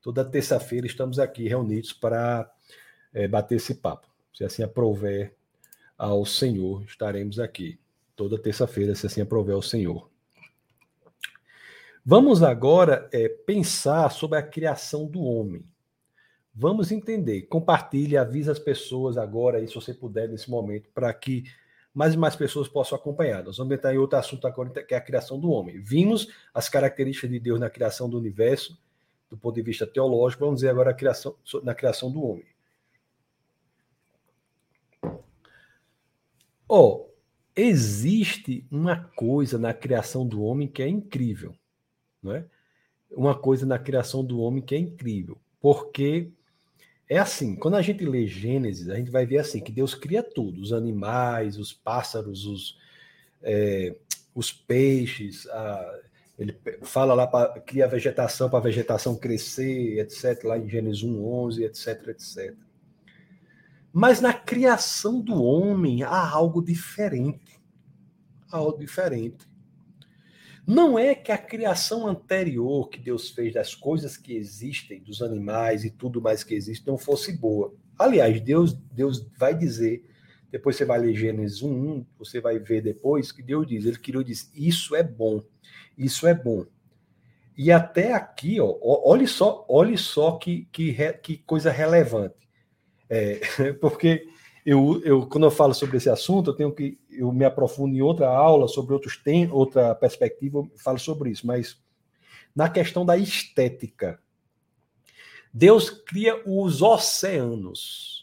Toda terça-feira estamos aqui reunidos para é, bater esse papo. Se assim aprover ao Senhor, estaremos aqui toda terça-feira, se assim aprover ao Senhor. Vamos agora é, pensar sobre a criação do homem. Vamos entender. Compartilhe, avise as pessoas agora, se você puder, nesse momento, para que mais e mais pessoas possam acompanhar. Nós vamos entrar em outro assunto agora, que é a criação do homem. Vimos as características de Deus na criação do universo, do ponto de vista teológico, vamos ver agora a criação, na criação do homem. Ó, oh, existe uma coisa na criação do homem que é incrível, não é? Uma coisa na criação do homem que é incrível, porque é assim, quando a gente lê Gênesis, a gente vai ver assim que Deus cria tudo, os animais, os pássaros, os, é, os peixes, a, ele fala lá para cria vegetação para a vegetação crescer, etc, lá em Gênesis 1:11, etc, etc. Mas na criação do homem há algo diferente. Há algo diferente. Não é que a criação anterior que Deus fez das coisas que existem, dos animais e tudo mais que existe, não fosse boa. Aliás, Deus, Deus vai dizer, depois você vai ler Gênesis 1, você vai ver depois que Deus diz, ele criou e diz, isso é bom, isso é bom. E até aqui, ó, olhe só, olhe só que, que, que coisa relevante. É, (laughs) porque eu, eu, quando eu falo sobre esse assunto, eu tenho que eu me aprofundo em outra aula sobre outros tem outra perspectiva, eu falo sobre isso, mas na questão da estética, Deus cria os oceanos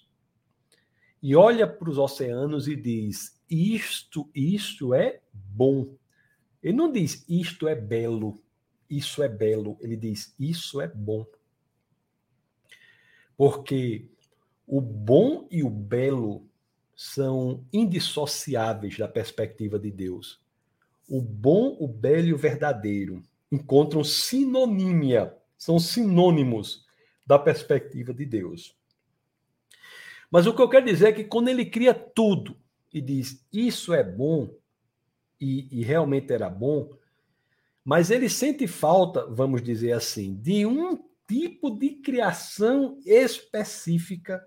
e olha para os oceanos e diz: isto, isto é bom. Ele não diz isto é belo, isso é belo. Ele diz isso é bom. Porque o bom e o belo são indissociáveis da perspectiva de Deus. O bom, o belo e o verdadeiro encontram sinonímia, são sinônimos da perspectiva de Deus. Mas o que eu quero dizer é que quando ele cria tudo e diz isso é bom, e, e realmente era bom, mas ele sente falta, vamos dizer assim, de um tipo de criação específica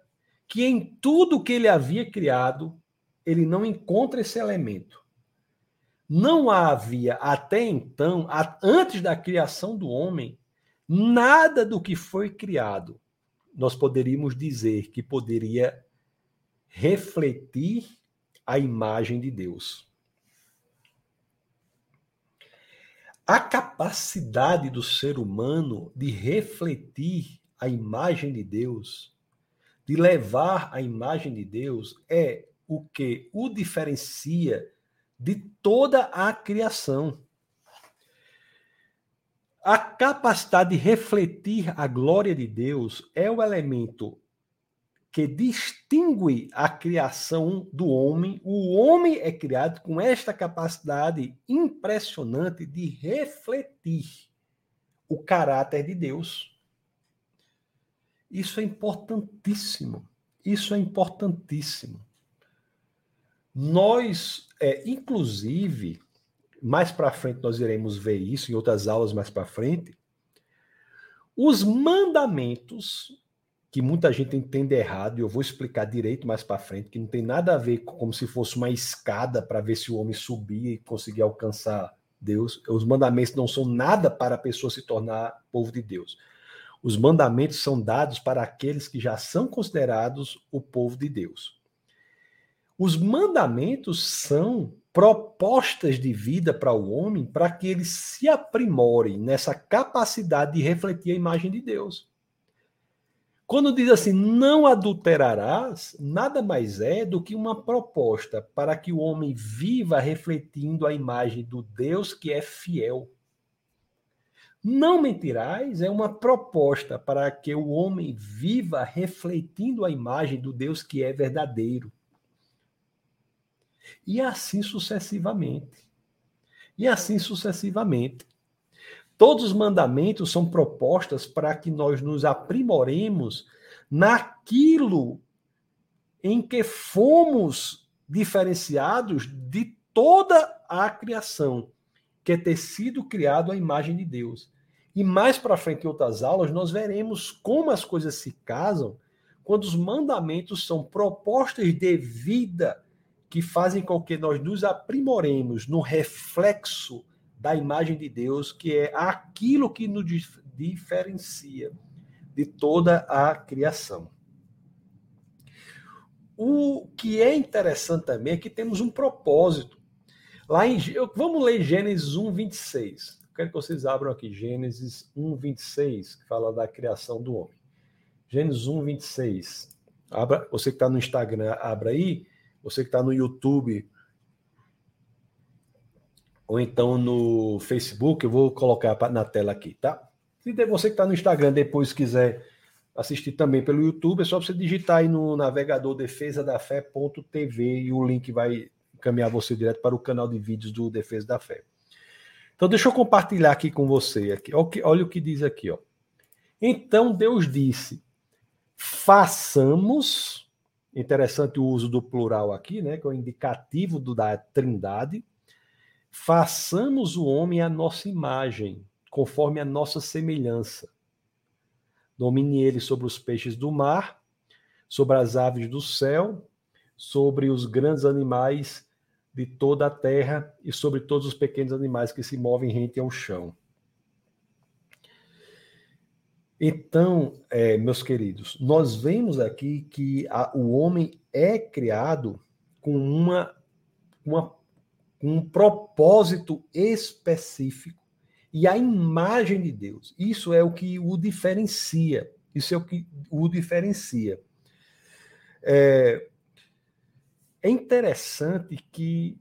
que em tudo que ele havia criado, ele não encontra esse elemento. Não havia até então, antes da criação do homem, nada do que foi criado, nós poderíamos dizer que poderia refletir a imagem de Deus. A capacidade do ser humano de refletir a imagem de Deus, de levar a imagem de Deus, é o que o diferencia de toda a criação. A capacidade de refletir a glória de Deus é o elemento que distingue a criação do homem. O homem é criado com esta capacidade impressionante de refletir o caráter de Deus. Isso é importantíssimo. Isso é importantíssimo. Nós, é, inclusive, mais para frente nós iremos ver isso em outras aulas mais para frente. Os mandamentos que muita gente entende errado, e eu vou explicar direito mais para frente, que não tem nada a ver com como se fosse uma escada para ver se o homem subia e conseguia alcançar Deus. Os mandamentos não são nada para a pessoa se tornar povo de Deus. Os mandamentos são dados para aqueles que já são considerados o povo de Deus. Os mandamentos são propostas de vida para o homem para que ele se aprimore nessa capacidade de refletir a imagem de Deus. Quando diz assim, não adulterarás, nada mais é do que uma proposta para que o homem viva refletindo a imagem do Deus que é fiel. Não mentirás é uma proposta para que o homem viva refletindo a imagem do Deus que é verdadeiro. E assim sucessivamente. E assim sucessivamente. Todos os mandamentos são propostas para que nós nos aprimoremos naquilo em que fomos diferenciados de toda a criação, que é ter sido criado à imagem de Deus. E mais para frente em outras aulas nós veremos como as coisas se casam quando os mandamentos são propostas de vida que fazem com que nós nos aprimoremos no reflexo da imagem de Deus, que é aquilo que nos diferencia de toda a criação. O que é interessante também é que temos um propósito. Lá em vamos ler Gênesis 1, 26. quero que vocês abram aqui Gênesis 1, 26, que fala da criação do homem. Gênesis 1, 26. Abra, você que está no Instagram, abra aí. Você que está no YouTube, ou então no Facebook, eu vou colocar na tela aqui, tá? Se você que está no Instagram depois quiser assistir também pelo YouTube, é só você digitar aí no navegador defesa da e o link vai encaminhar você direto para o canal de vídeos do Defesa da Fé. Então deixa eu compartilhar aqui com você aqui. Olha o que diz aqui, ó. Então Deus disse: façamos, interessante o uso do plural aqui, né, que é o indicativo do, da Trindade façamos o homem à nossa imagem, conforme a nossa semelhança. Domine ele sobre os peixes do mar, sobre as aves do céu, sobre os grandes animais de toda a terra e sobre todos os pequenos animais que se movem rente ao chão. Então, é, meus queridos, nós vemos aqui que a, o homem é criado com uma, uma um propósito específico e a imagem de Deus. Isso é o que o diferencia. Isso é o que o diferencia. É, é interessante que,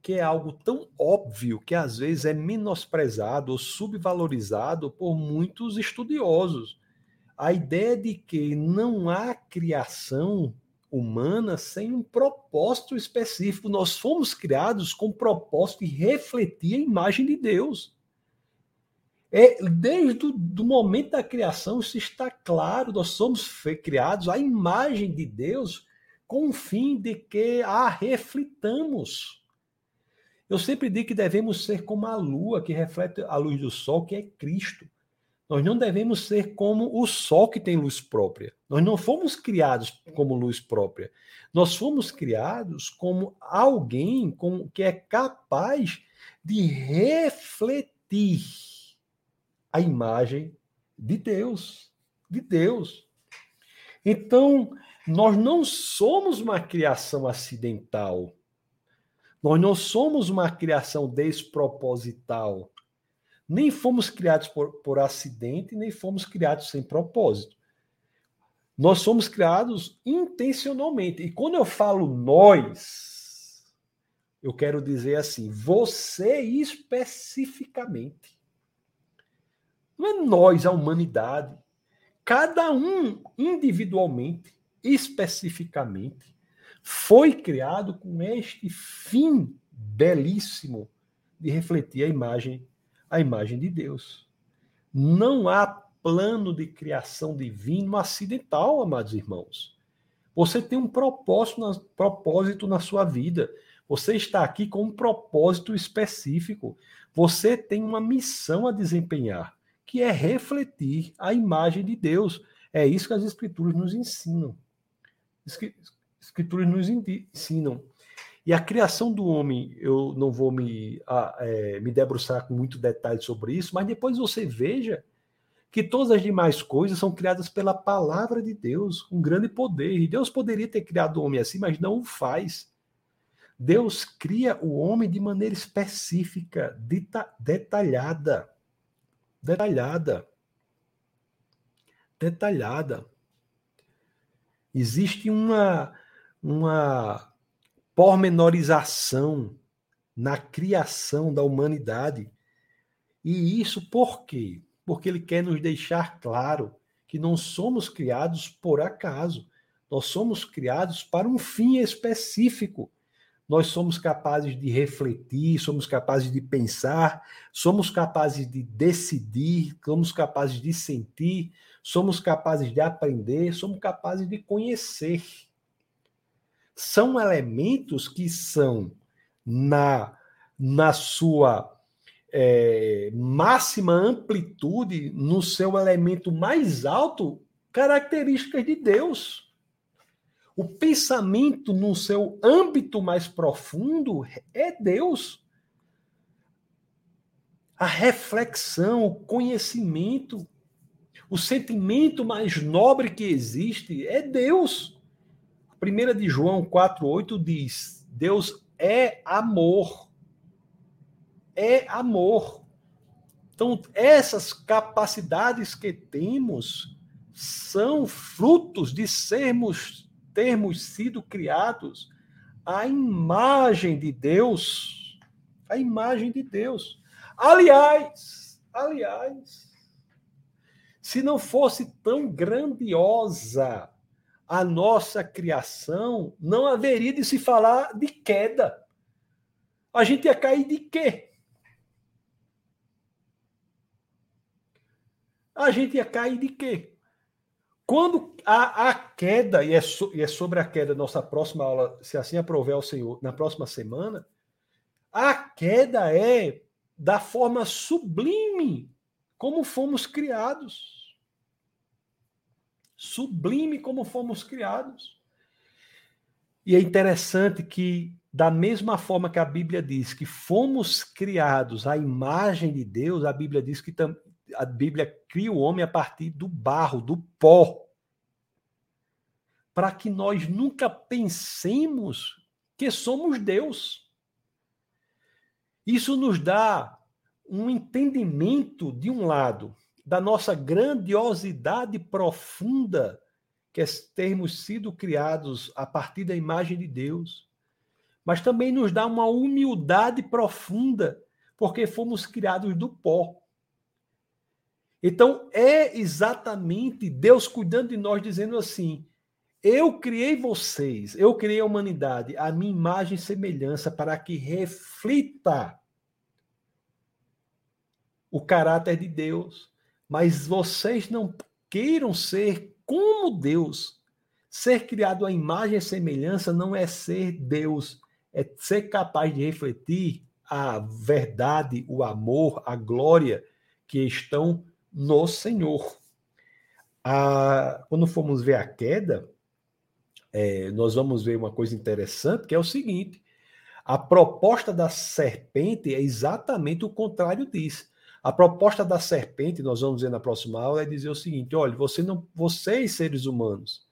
que é algo tão óbvio que às vezes é menosprezado ou subvalorizado por muitos estudiosos. A ideia de que não há criação humana sem um propósito específico. Nós fomos criados com o propósito de refletir a imagem de Deus. É, desde o momento da criação, isso está claro, nós somos criados à imagem de Deus com o fim de que a reflitamos. Eu sempre digo que devemos ser como a lua que reflete a luz do sol, que é Cristo. Nós não devemos ser como o sol que tem luz própria. Nós não fomos criados como luz própria. Nós fomos criados como alguém com, que é capaz de refletir a imagem de Deus. De Deus. Então, nós não somos uma criação acidental. Nós não somos uma criação desproposital. Nem fomos criados por, por acidente, nem fomos criados sem propósito. Nós somos criados intencionalmente. E quando eu falo nós, eu quero dizer assim, você especificamente. Não é nós, a humanidade. Cada um individualmente, especificamente, foi criado com este fim belíssimo de refletir a imagem a imagem de Deus. Não há plano de criação divino acidental, amados irmãos. Você tem um propósito na, propósito na sua vida. Você está aqui com um propósito específico. Você tem uma missão a desempenhar, que é refletir a imagem de Deus. É isso que as Escrituras nos ensinam. As Escrituras nos ensinam. E a criação do homem, eu não vou me, a, é, me debruçar com muito detalhe sobre isso, mas depois você veja que todas as demais coisas são criadas pela palavra de Deus, um grande poder. E Deus poderia ter criado o homem assim, mas não o faz. Deus cria o homem de maneira específica, dita, detalhada. Detalhada. Detalhada. Existe uma, uma pormenorização na criação da humanidade. E isso por quê? Porque ele quer nos deixar claro que não somos criados por acaso. Nós somos criados para um fim específico. Nós somos capazes de refletir, somos capazes de pensar, somos capazes de decidir, somos capazes de sentir, somos capazes de aprender, somos capazes de conhecer são elementos que são, na, na sua é, máxima amplitude, no seu elemento mais alto, características de Deus. O pensamento no seu âmbito mais profundo é Deus. A reflexão, o conhecimento, o sentimento mais nobre que existe é Deus. 1 de João 4,8 diz: Deus é amor. É amor. Então, essas capacidades que temos são frutos de sermos, termos sido criados à imagem de Deus. A imagem de Deus. Aliás, aliás, se não fosse tão grandiosa a nossa criação, não haveria de se falar de queda. A gente ia cair de quê? A gente ia cair de quê? Quando a, a queda, e é, so, e é sobre a queda, nossa próxima aula, se assim aprover o Senhor, na próxima semana, a queda é da forma sublime como fomos criados sublime como fomos criados. E é interessante que, da mesma forma que a Bíblia diz que fomos criados à imagem de Deus, a Bíblia diz que a Bíblia cria o homem a partir do barro, do pó. Para que nós nunca pensemos que somos Deus. Isso nos dá um entendimento, de um lado, da nossa grandiosidade profunda, que é termos sido criados a partir da imagem de Deus, mas também nos dá uma humildade profunda, porque fomos criados do pó. Então, é exatamente Deus cuidando de nós, dizendo assim: Eu criei vocês, eu criei a humanidade, a minha imagem e semelhança, para que reflita o caráter de Deus, mas vocês não queiram ser como Deus. Ser criado à imagem e semelhança não é ser Deus, é ser capaz de refletir a verdade, o amor, a glória que estão no Senhor. Quando formos ver a queda, é, nós vamos ver uma coisa interessante, que é o seguinte: a proposta da serpente é exatamente o contrário disso. A proposta da serpente, nós vamos ver na próxima aula, é dizer o seguinte: olha, você não, vocês, seres humanos,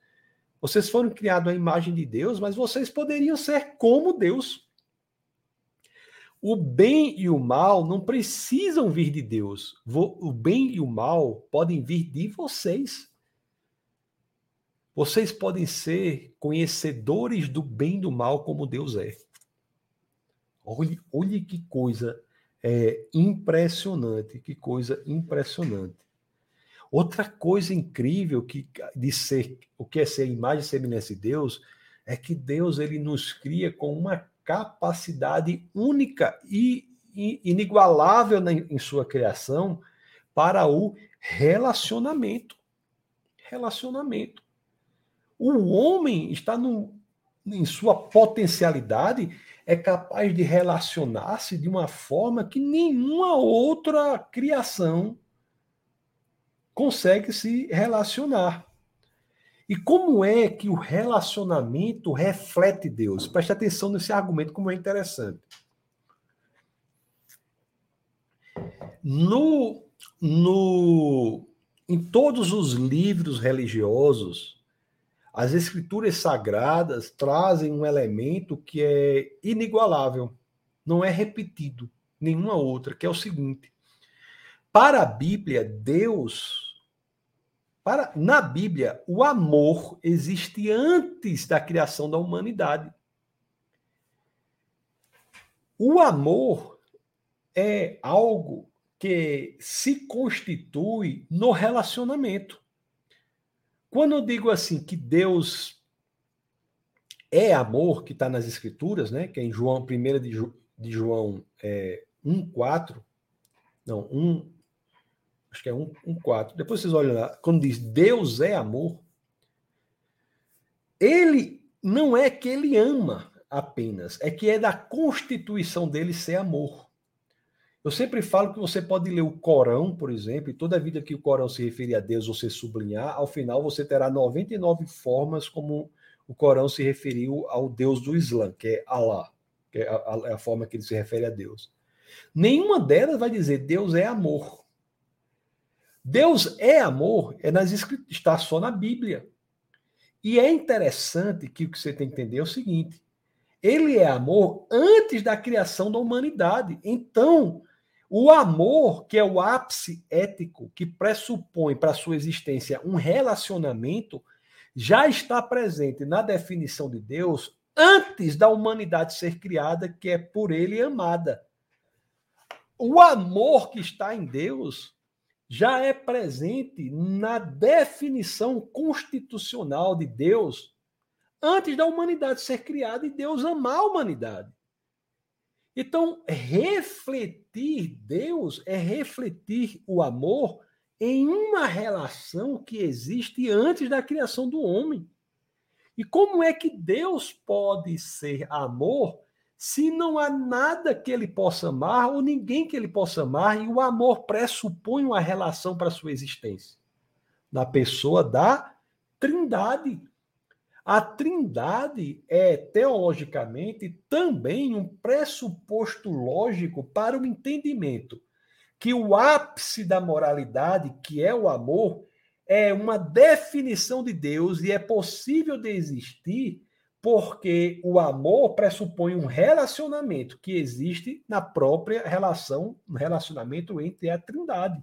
vocês foram criados à imagem de Deus, mas vocês poderiam ser como Deus. O bem e o mal não precisam vir de Deus. O bem e o mal podem vir de vocês. Vocês podem ser conhecedores do bem e do mal como Deus é. Olhe, olhe que coisa é, impressionante, que coisa impressionante. Outra coisa incrível que de ser o que é ser imagem e semelhança de Deus é que Deus ele nos cria com uma capacidade única e inigualável em sua criação para o relacionamento. Relacionamento. O homem está no, em sua potencialidade, é capaz de relacionar-se de uma forma que nenhuma outra criação consegue se relacionar. E como é que o relacionamento reflete Deus? Preste atenção nesse argumento, como é interessante. No, no, em todos os livros religiosos, as escrituras sagradas trazem um elemento que é inigualável, não é repetido, nenhuma outra, que é o seguinte: para a Bíblia, Deus para, na Bíblia, o amor existe antes da criação da humanidade. O amor é algo que se constitui no relacionamento. Quando eu digo assim que Deus é amor, que está nas Escrituras, né? Que é em João, 1 de, de João é, 1,4, não, 1, acho que é 1, 1, 4. Depois vocês olham lá, quando diz Deus é amor, ele não é que ele ama apenas, é que é da constituição dele ser amor. Eu sempre falo que você pode ler o Corão, por exemplo, e toda a vida que o Corão se referir a Deus, você sublinhar, ao final você terá 99 formas como o Corão se referiu ao Deus do Islã, que é Allah, que é a, é a forma que ele se refere a Deus. Nenhuma delas vai dizer Deus é amor. Deus é amor, é nas está só na Bíblia. E é interessante que o que você tem que entender é o seguinte: ele é amor antes da criação da humanidade. Então, o amor, que é o ápice ético, que pressupõe para sua existência um relacionamento, já está presente na definição de Deus antes da humanidade ser criada, que é por ele amada. O amor que está em Deus já é presente na definição constitucional de Deus antes da humanidade ser criada e Deus amar a humanidade. Então, refletir Deus é refletir o amor em uma relação que existe antes da criação do homem. E como é que Deus pode ser amor se não há nada que ele possa amar ou ninguém que ele possa amar, e o amor pressupõe uma relação para sua existência. Na pessoa da Trindade. A Trindade é, teologicamente, também um pressuposto lógico para o entendimento que o ápice da moralidade, que é o amor, é uma definição de Deus e é possível de existir porque o amor pressupõe um relacionamento que existe na própria relação, um relacionamento entre a Trindade.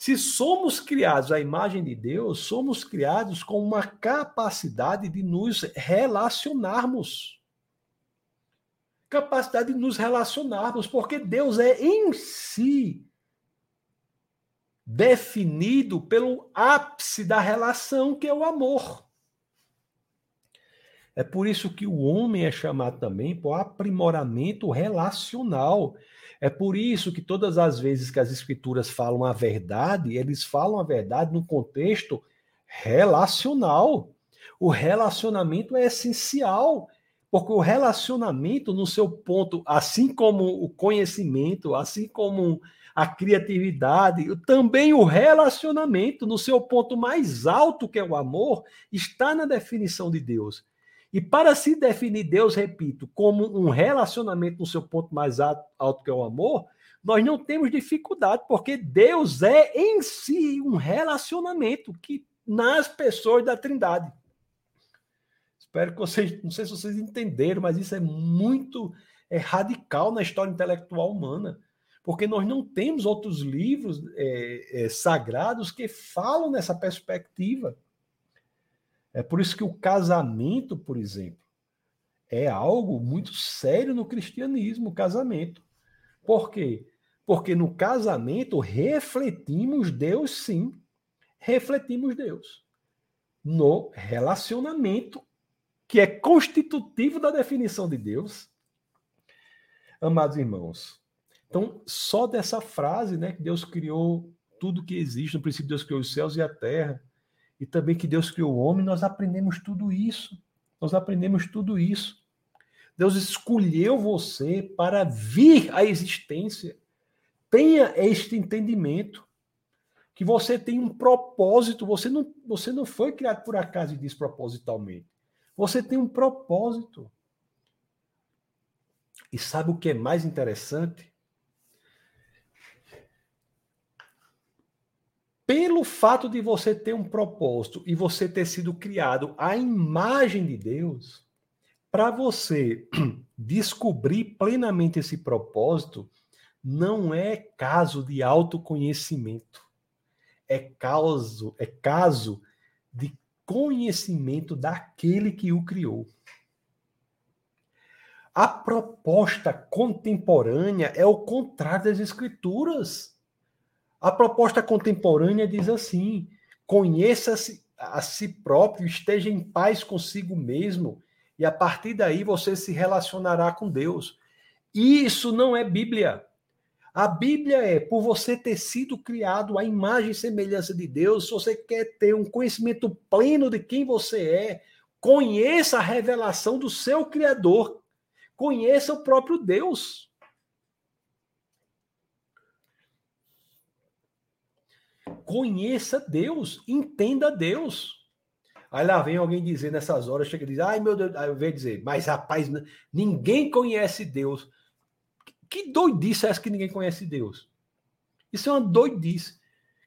Se somos criados à imagem de Deus, somos criados com uma capacidade de nos relacionarmos. Capacidade de nos relacionarmos, porque Deus é em si definido pelo ápice da relação, que é o amor. É por isso que o homem é chamado também o aprimoramento relacional. É por isso que todas as vezes que as escrituras falam a verdade, eles falam a verdade no contexto relacional. O relacionamento é essencial, porque o relacionamento, no seu ponto, assim como o conhecimento, assim como a criatividade, também o relacionamento, no seu ponto mais alto, que é o amor, está na definição de Deus. E para se definir Deus, repito, como um relacionamento no seu ponto mais alto, que é o amor, nós não temos dificuldade, porque Deus é em si um relacionamento que nas pessoas da Trindade. Espero que vocês, não sei se vocês entenderam, mas isso é muito é, radical na história intelectual humana, porque nós não temos outros livros é, é, sagrados que falam nessa perspectiva. É por isso que o casamento, por exemplo, é algo muito sério no cristianismo, o casamento. Por quê? Porque no casamento refletimos Deus sim. Refletimos Deus. No relacionamento, que é constitutivo da definição de Deus. Amados irmãos, então, só dessa frase, né, que Deus criou tudo que existe, no princípio Deus criou os céus e a terra, e também que Deus criou o homem, nós aprendemos tudo isso. Nós aprendemos tudo isso. Deus escolheu você para vir à existência. Tenha este entendimento que você tem um propósito, você não, você não foi criado por acaso e despropositalmente. Você tem um propósito. E sabe o que é mais interessante? Pelo fato de você ter um propósito e você ter sido criado à imagem de Deus, para você (clears throat) descobrir plenamente esse propósito, não é caso de autoconhecimento. É caso, é caso de conhecimento daquele que o criou. A proposta contemporânea é o contrário das escrituras. A proposta contemporânea diz assim: conheça-se a si próprio, esteja em paz consigo mesmo, e a partir daí você se relacionará com Deus. Isso não é Bíblia. A Bíblia é, por você ter sido criado à imagem e semelhança de Deus, se você quer ter um conhecimento pleno de quem você é, conheça a revelação do seu Criador, conheça o próprio Deus. Conheça Deus, entenda Deus. Aí lá vem alguém dizer nessas horas, chega e diz, ai meu Deus, aí eu venho dizer, mas rapaz, ninguém conhece Deus. Que doidice é essa que ninguém conhece Deus? Isso é uma doidice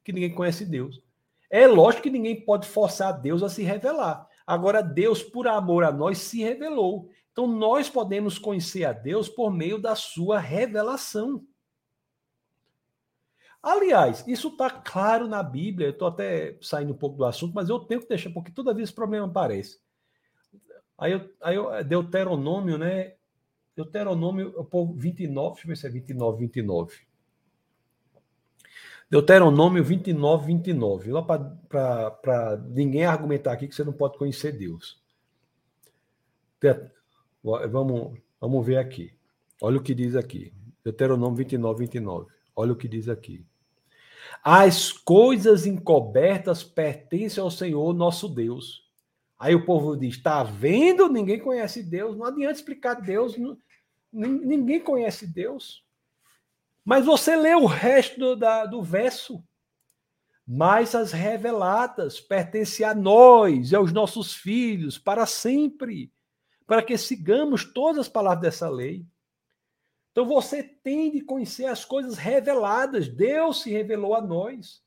que ninguém conhece Deus. É lógico que ninguém pode forçar Deus a se revelar. Agora, Deus, por amor a nós, se revelou. Então, nós podemos conhecer a Deus por meio da sua revelação. Aliás, isso está claro na Bíblia. Eu estou até saindo um pouco do assunto, mas eu tenho que deixar, porque toda vez esse problema aparece. Aí, eu, aí eu, Deuteronômio, né? Deuteronômio, o povo 29, deixa eu ver se é 29, 29. Deuteronômio 29, 29. Lá para ninguém argumentar aqui que você não pode conhecer Deus. Vamos, vamos ver aqui. Olha o que diz aqui. Deuteronômio 29, 29. Olha o que diz aqui. As coisas encobertas pertencem ao Senhor nosso Deus. Aí o povo diz: está vendo? Ninguém conhece Deus. Não adianta explicar Deus. ninguém conhece Deus. Mas você lê o resto do, da, do verso. Mas as reveladas pertencem a nós e aos nossos filhos para sempre, para que sigamos todas as palavras dessa lei. Então você tem de conhecer as coisas reveladas. Deus se revelou a nós.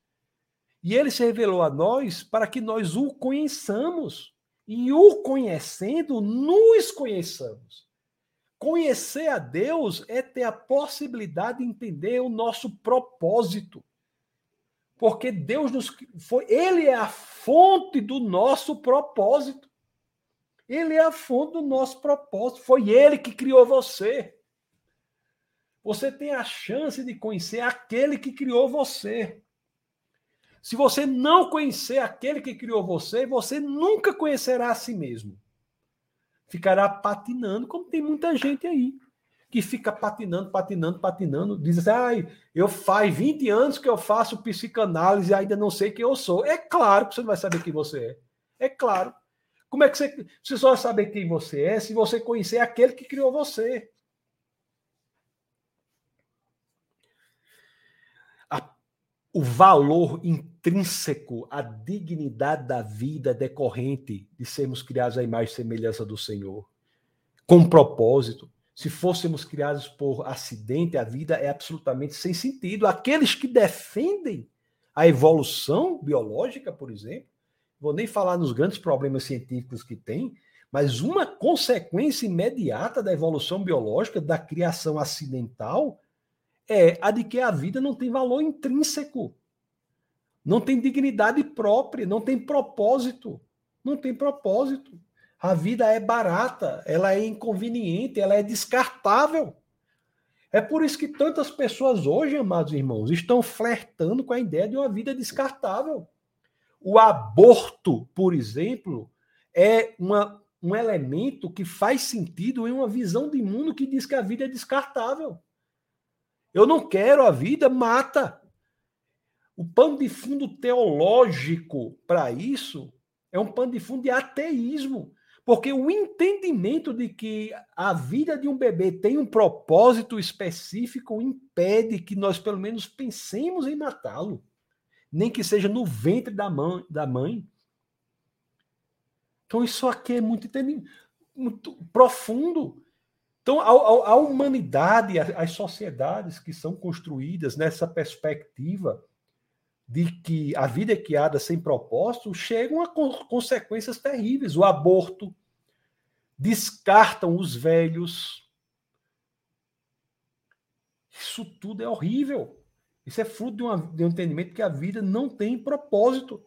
E ele se revelou a nós para que nós o conheçamos. E o conhecendo, nos conheçamos. Conhecer a Deus é ter a possibilidade de entender o nosso propósito. Porque Deus nos foi, ele é a fonte do nosso propósito. Ele é a fonte do nosso propósito. Foi ele que criou você você tem a chance de conhecer aquele que criou você. Se você não conhecer aquele que criou você, você nunca conhecerá a si mesmo. Ficará patinando, como tem muita gente aí, que fica patinando, patinando, patinando, diz assim, eu faz 20 anos que eu faço psicanálise e ainda não sei quem eu sou. É claro que você não vai saber quem você é. É claro. Como é que você, você só vai saber quem você é se você conhecer aquele que criou você? O valor intrínseco, a dignidade da vida decorrente de sermos criados à imagem e semelhança do Senhor, com propósito se fôssemos criados por acidente, a vida é absolutamente sem sentido. Aqueles que defendem a evolução biológica, por exemplo, vou nem falar nos grandes problemas científicos que tem, mas uma consequência imediata da evolução biológica, da criação acidental, é a de que a vida não tem valor intrínseco, não tem dignidade própria, não tem propósito. Não tem propósito. A vida é barata, ela é inconveniente, ela é descartável. É por isso que tantas pessoas hoje, amados irmãos, estão flertando com a ideia de uma vida descartável. O aborto, por exemplo, é uma, um elemento que faz sentido em uma visão de mundo que diz que a vida é descartável. Eu não quero a vida, mata. O pano de fundo teológico para isso é um pano de fundo de ateísmo. Porque o entendimento de que a vida de um bebê tem um propósito específico impede que nós, pelo menos, pensemos em matá-lo, nem que seja no ventre da mãe. Da mãe. Então, isso aqui é muito, muito profundo. Então, a, a, a humanidade, as sociedades que são construídas nessa perspectiva de que a vida é criada sem propósito, chegam a consequências terríveis. O aborto, descartam os velhos. Isso tudo é horrível. Isso é fruto de, uma, de um entendimento que a vida não tem propósito.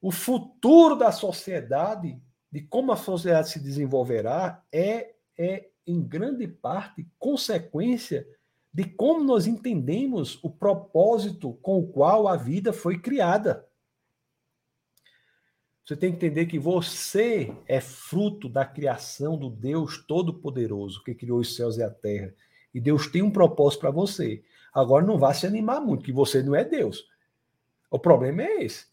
O futuro da sociedade, de como a sociedade se desenvolverá, é, é em grande parte consequência de como nós entendemos o propósito com o qual a vida foi criada. Você tem que entender que você é fruto da criação do Deus Todo-Poderoso que criou os céus e a terra. E Deus tem um propósito para você. Agora não vá se animar muito, que você não é Deus. O problema é esse.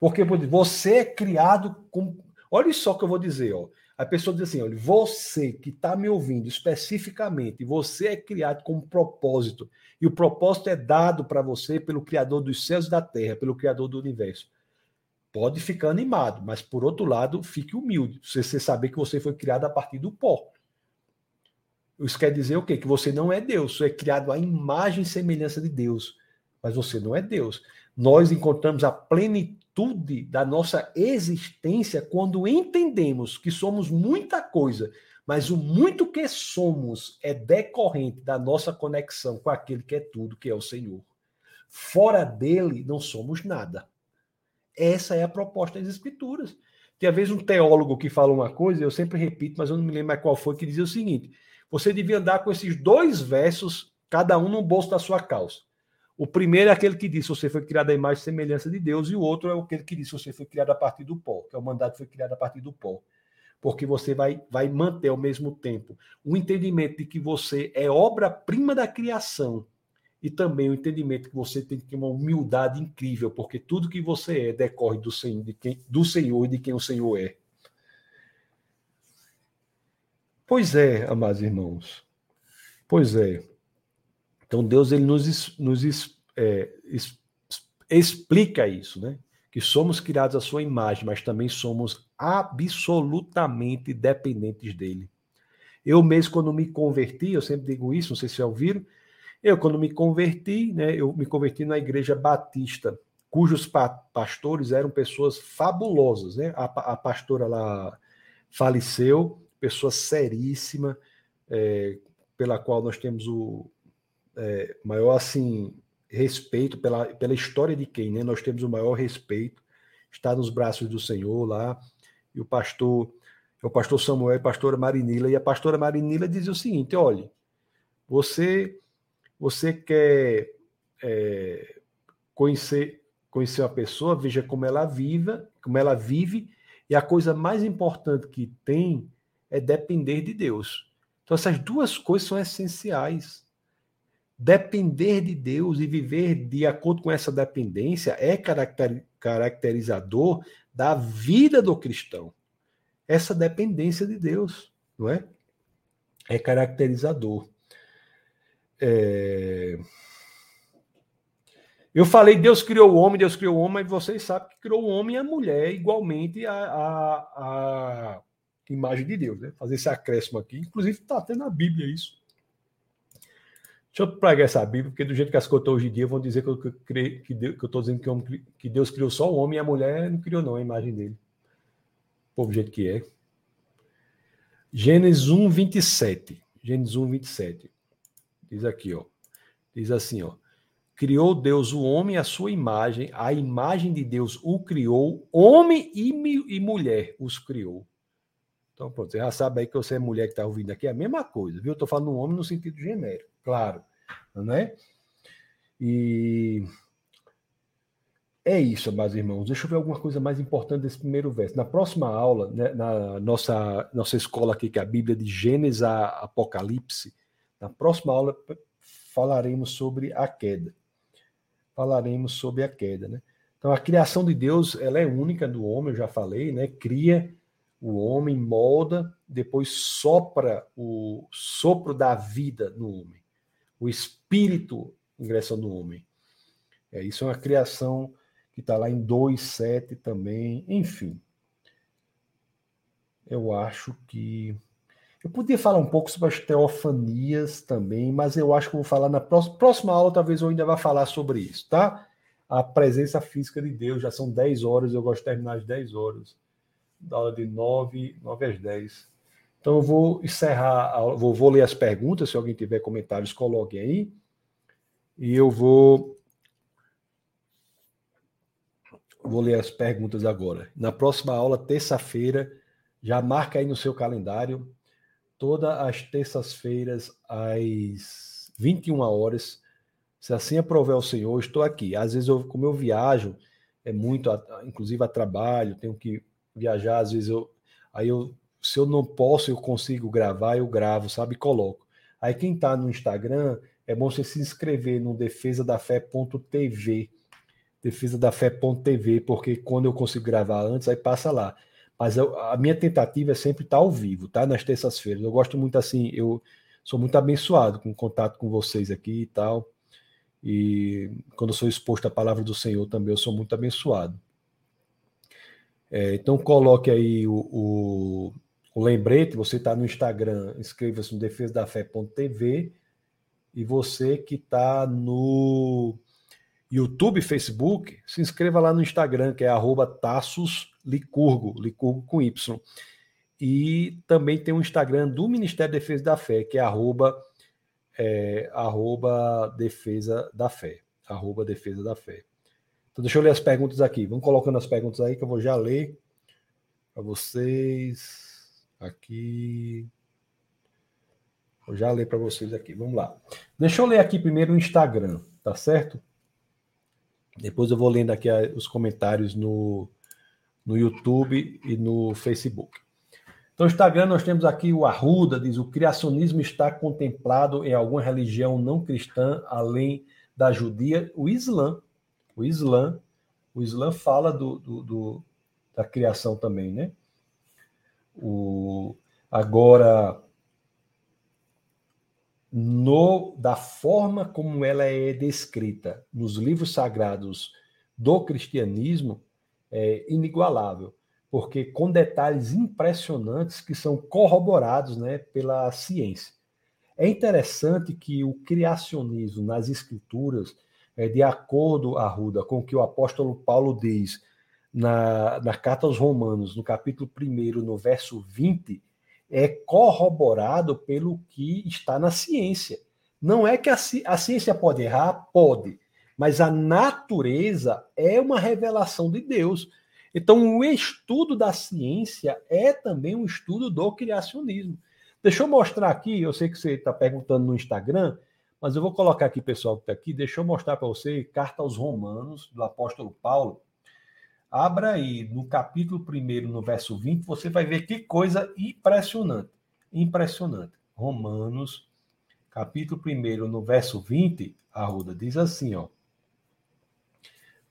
Porque você é criado com. Olha só o que eu vou dizer, ó. A pessoa diz assim: olha, você que está me ouvindo especificamente, você é criado com um propósito, e o propósito é dado para você pelo Criador dos céus e da terra, pelo Criador do universo. Pode ficar animado, mas por outro lado, fique humilde. Você, você saber que você foi criado a partir do pó. Isso quer dizer o quê? Que você não é Deus, você é criado à imagem e semelhança de Deus, mas você não é Deus. Nós encontramos a plenitude plenitude da nossa existência quando entendemos que somos muita coisa, mas o muito que somos é decorrente da nossa conexão com aquele que é tudo, que é o Senhor. Fora dele, não somos nada. Essa é a proposta das Escrituras. Tem às vezes um teólogo que fala uma coisa, eu sempre repito, mas eu não me lembro mais qual foi, que dizia o seguinte: você devia andar com esses dois versos, cada um no bolso da sua calça. O primeiro é aquele que diz você foi criado à imagem e semelhança de Deus, e o outro é aquele que diz você foi criado a partir do pó, que é o mandato foi criado a partir do pó. Porque você vai, vai manter ao mesmo tempo o entendimento de que você é obra-prima da criação e também o entendimento que você tem que ter uma humildade incrível, porque tudo que você é decorre do Senhor, de quem, do Senhor e de quem o Senhor é. Pois é, amados irmãos. Pois é. Então Deus ele nos, nos é, explica isso, né? Que somos criados à sua imagem, mas também somos absolutamente dependentes dele. Eu mesmo, quando me converti, eu sempre digo isso, não sei se já ouviram, eu, quando me converti, né, eu me converti na igreja batista, cujos pa pastores eram pessoas fabulosas, né? A, a pastora lá faleceu, pessoa seríssima, é, pela qual nós temos o, é, maior assim respeito pela, pela história de quem, né? Nós temos o maior respeito, está nos braços do Senhor lá, e o pastor, é o pastor Samuel e a pastora Marinila, e a pastora Marinila dizia o seguinte: olhe, você, você quer é, conhecer, conhecer uma pessoa, veja como ela viva, como ela vive, e a coisa mais importante que tem é depender de Deus. Então, essas duas coisas são essenciais. Depender de Deus e viver de acordo com essa dependência é caracterizador da vida do cristão. Essa dependência de Deus, não é? É caracterizador. É... Eu falei, Deus criou o homem, Deus criou o homem, mas vocês sabem que criou o homem e a mulher igualmente a, a, a imagem de Deus, né? Fazer esse acréscimo aqui. Inclusive, está até na Bíblia isso. Deixa eu pregar essa Bíblia, porque do jeito que as coisas hoje em dia vão dizer que eu estou dizendo que, que, Deus criou só o homem e a mulher não criou, não, a imagem dele. O povo, do jeito que é. Gênesis 1, 27. Gênesis 1, 27. Diz aqui, ó. Diz assim, ó. Criou Deus o homem à sua imagem, a imagem de Deus o criou, homem e, e mulher os criou. Então, pronto, você já sabe aí que você é mulher que está ouvindo aqui, é a mesma coisa, viu? Eu estou falando homem no sentido genérico, claro, né? E é isso, meus irmãos. Deixa eu ver alguma coisa mais importante desse primeiro verso. Na próxima aula, né, na nossa, nossa escola aqui, que é a Bíblia de Gênesis a Apocalipse, na próxima aula falaremos sobre a queda falaremos sobre a queda, né? Então a criação de Deus, ela é única do homem, eu já falei, né? Cria o homem, molda, depois sopra o sopro da vida no homem. O espírito ingressa no homem. É, isso é uma criação que está lá em 2,7 também, enfim. Eu acho que eu podia falar um pouco sobre as teofanias também, mas eu acho que vou falar na próxima, próxima aula, talvez eu ainda vá falar sobre isso, tá? A presença física de Deus, já são 10 horas, eu gosto de terminar às 10 horas. Da aula de 9, 9 às 10. Então eu vou encerrar, vou, vou ler as perguntas, se alguém tiver comentários, coloquem aí. E eu vou vou ler as perguntas agora. Na próxima aula, terça-feira, já marca aí no seu calendário, todas as terças-feiras, às 21 horas. Se assim aprover o Senhor, estou aqui. Às vezes, eu, como eu viajo, é muito, inclusive a trabalho, tenho que viajar, às vezes eu. Aí eu, se eu não posso, eu consigo gravar, eu gravo, sabe? Coloco. Aí quem está no Instagram, é bom você se inscrever no defesadafé.tv. Defesadafé.tv, porque quando eu consigo gravar antes, aí passa lá. Mas eu, a minha tentativa é sempre estar ao vivo, tá? Nas terças-feiras. Eu gosto muito assim, eu sou muito abençoado com o contato com vocês aqui e tal. E quando eu sou exposto à palavra do Senhor também, eu sou muito abençoado. É, então coloque aí o, o, o lembrete, você está no Instagram, inscreva-se no defesadafé.tv e você que está no YouTube, Facebook, se inscreva lá no Instagram, que é arroba Tassos Licurgo, Licurgo com Y. E também tem um Instagram do Ministério da Defesa da Fé, que é arroba, é, arroba Defesa da Fé. Arroba Defesa da Fé. Então deixa eu ler as perguntas aqui. Vamos colocando as perguntas aí que eu vou já ler para vocês. Aqui. Vou já ler para vocês aqui. Vamos lá. Deixa eu ler aqui primeiro o Instagram, tá certo? Depois eu vou lendo aqui os comentários no, no YouTube e no Facebook. Então, Instagram, nós temos aqui o Arruda, diz: o criacionismo está contemplado em alguma religião não cristã, além da judia, o Islã. O Islã, o Islã fala do, do, do da criação também, né? O, agora, no, da forma como ela é descrita nos livros sagrados do cristianismo, é, inigualável, porque com detalhes impressionantes que são corroborados né, pela ciência. É interessante que o criacionismo nas escrituras, é, de acordo, Arruda, com o que o apóstolo Paulo diz na, na carta aos Romanos, no capítulo 1, no verso 20, é corroborado pelo que está na ciência. Não é que a, a ciência pode errar, pode, mas a natureza é uma revelação de Deus. Então, o estudo da ciência é também um estudo do criacionismo. Deixa eu mostrar aqui, eu sei que você está perguntando no Instagram, mas eu vou colocar aqui, pessoal que está aqui, deixa eu mostrar para você, carta aos Romanos, do apóstolo Paulo. Abra aí no capítulo 1, no verso 20, você vai ver que coisa impressionante. Impressionante. Romanos, capítulo 1, no verso 20, Arruda, diz assim, ó.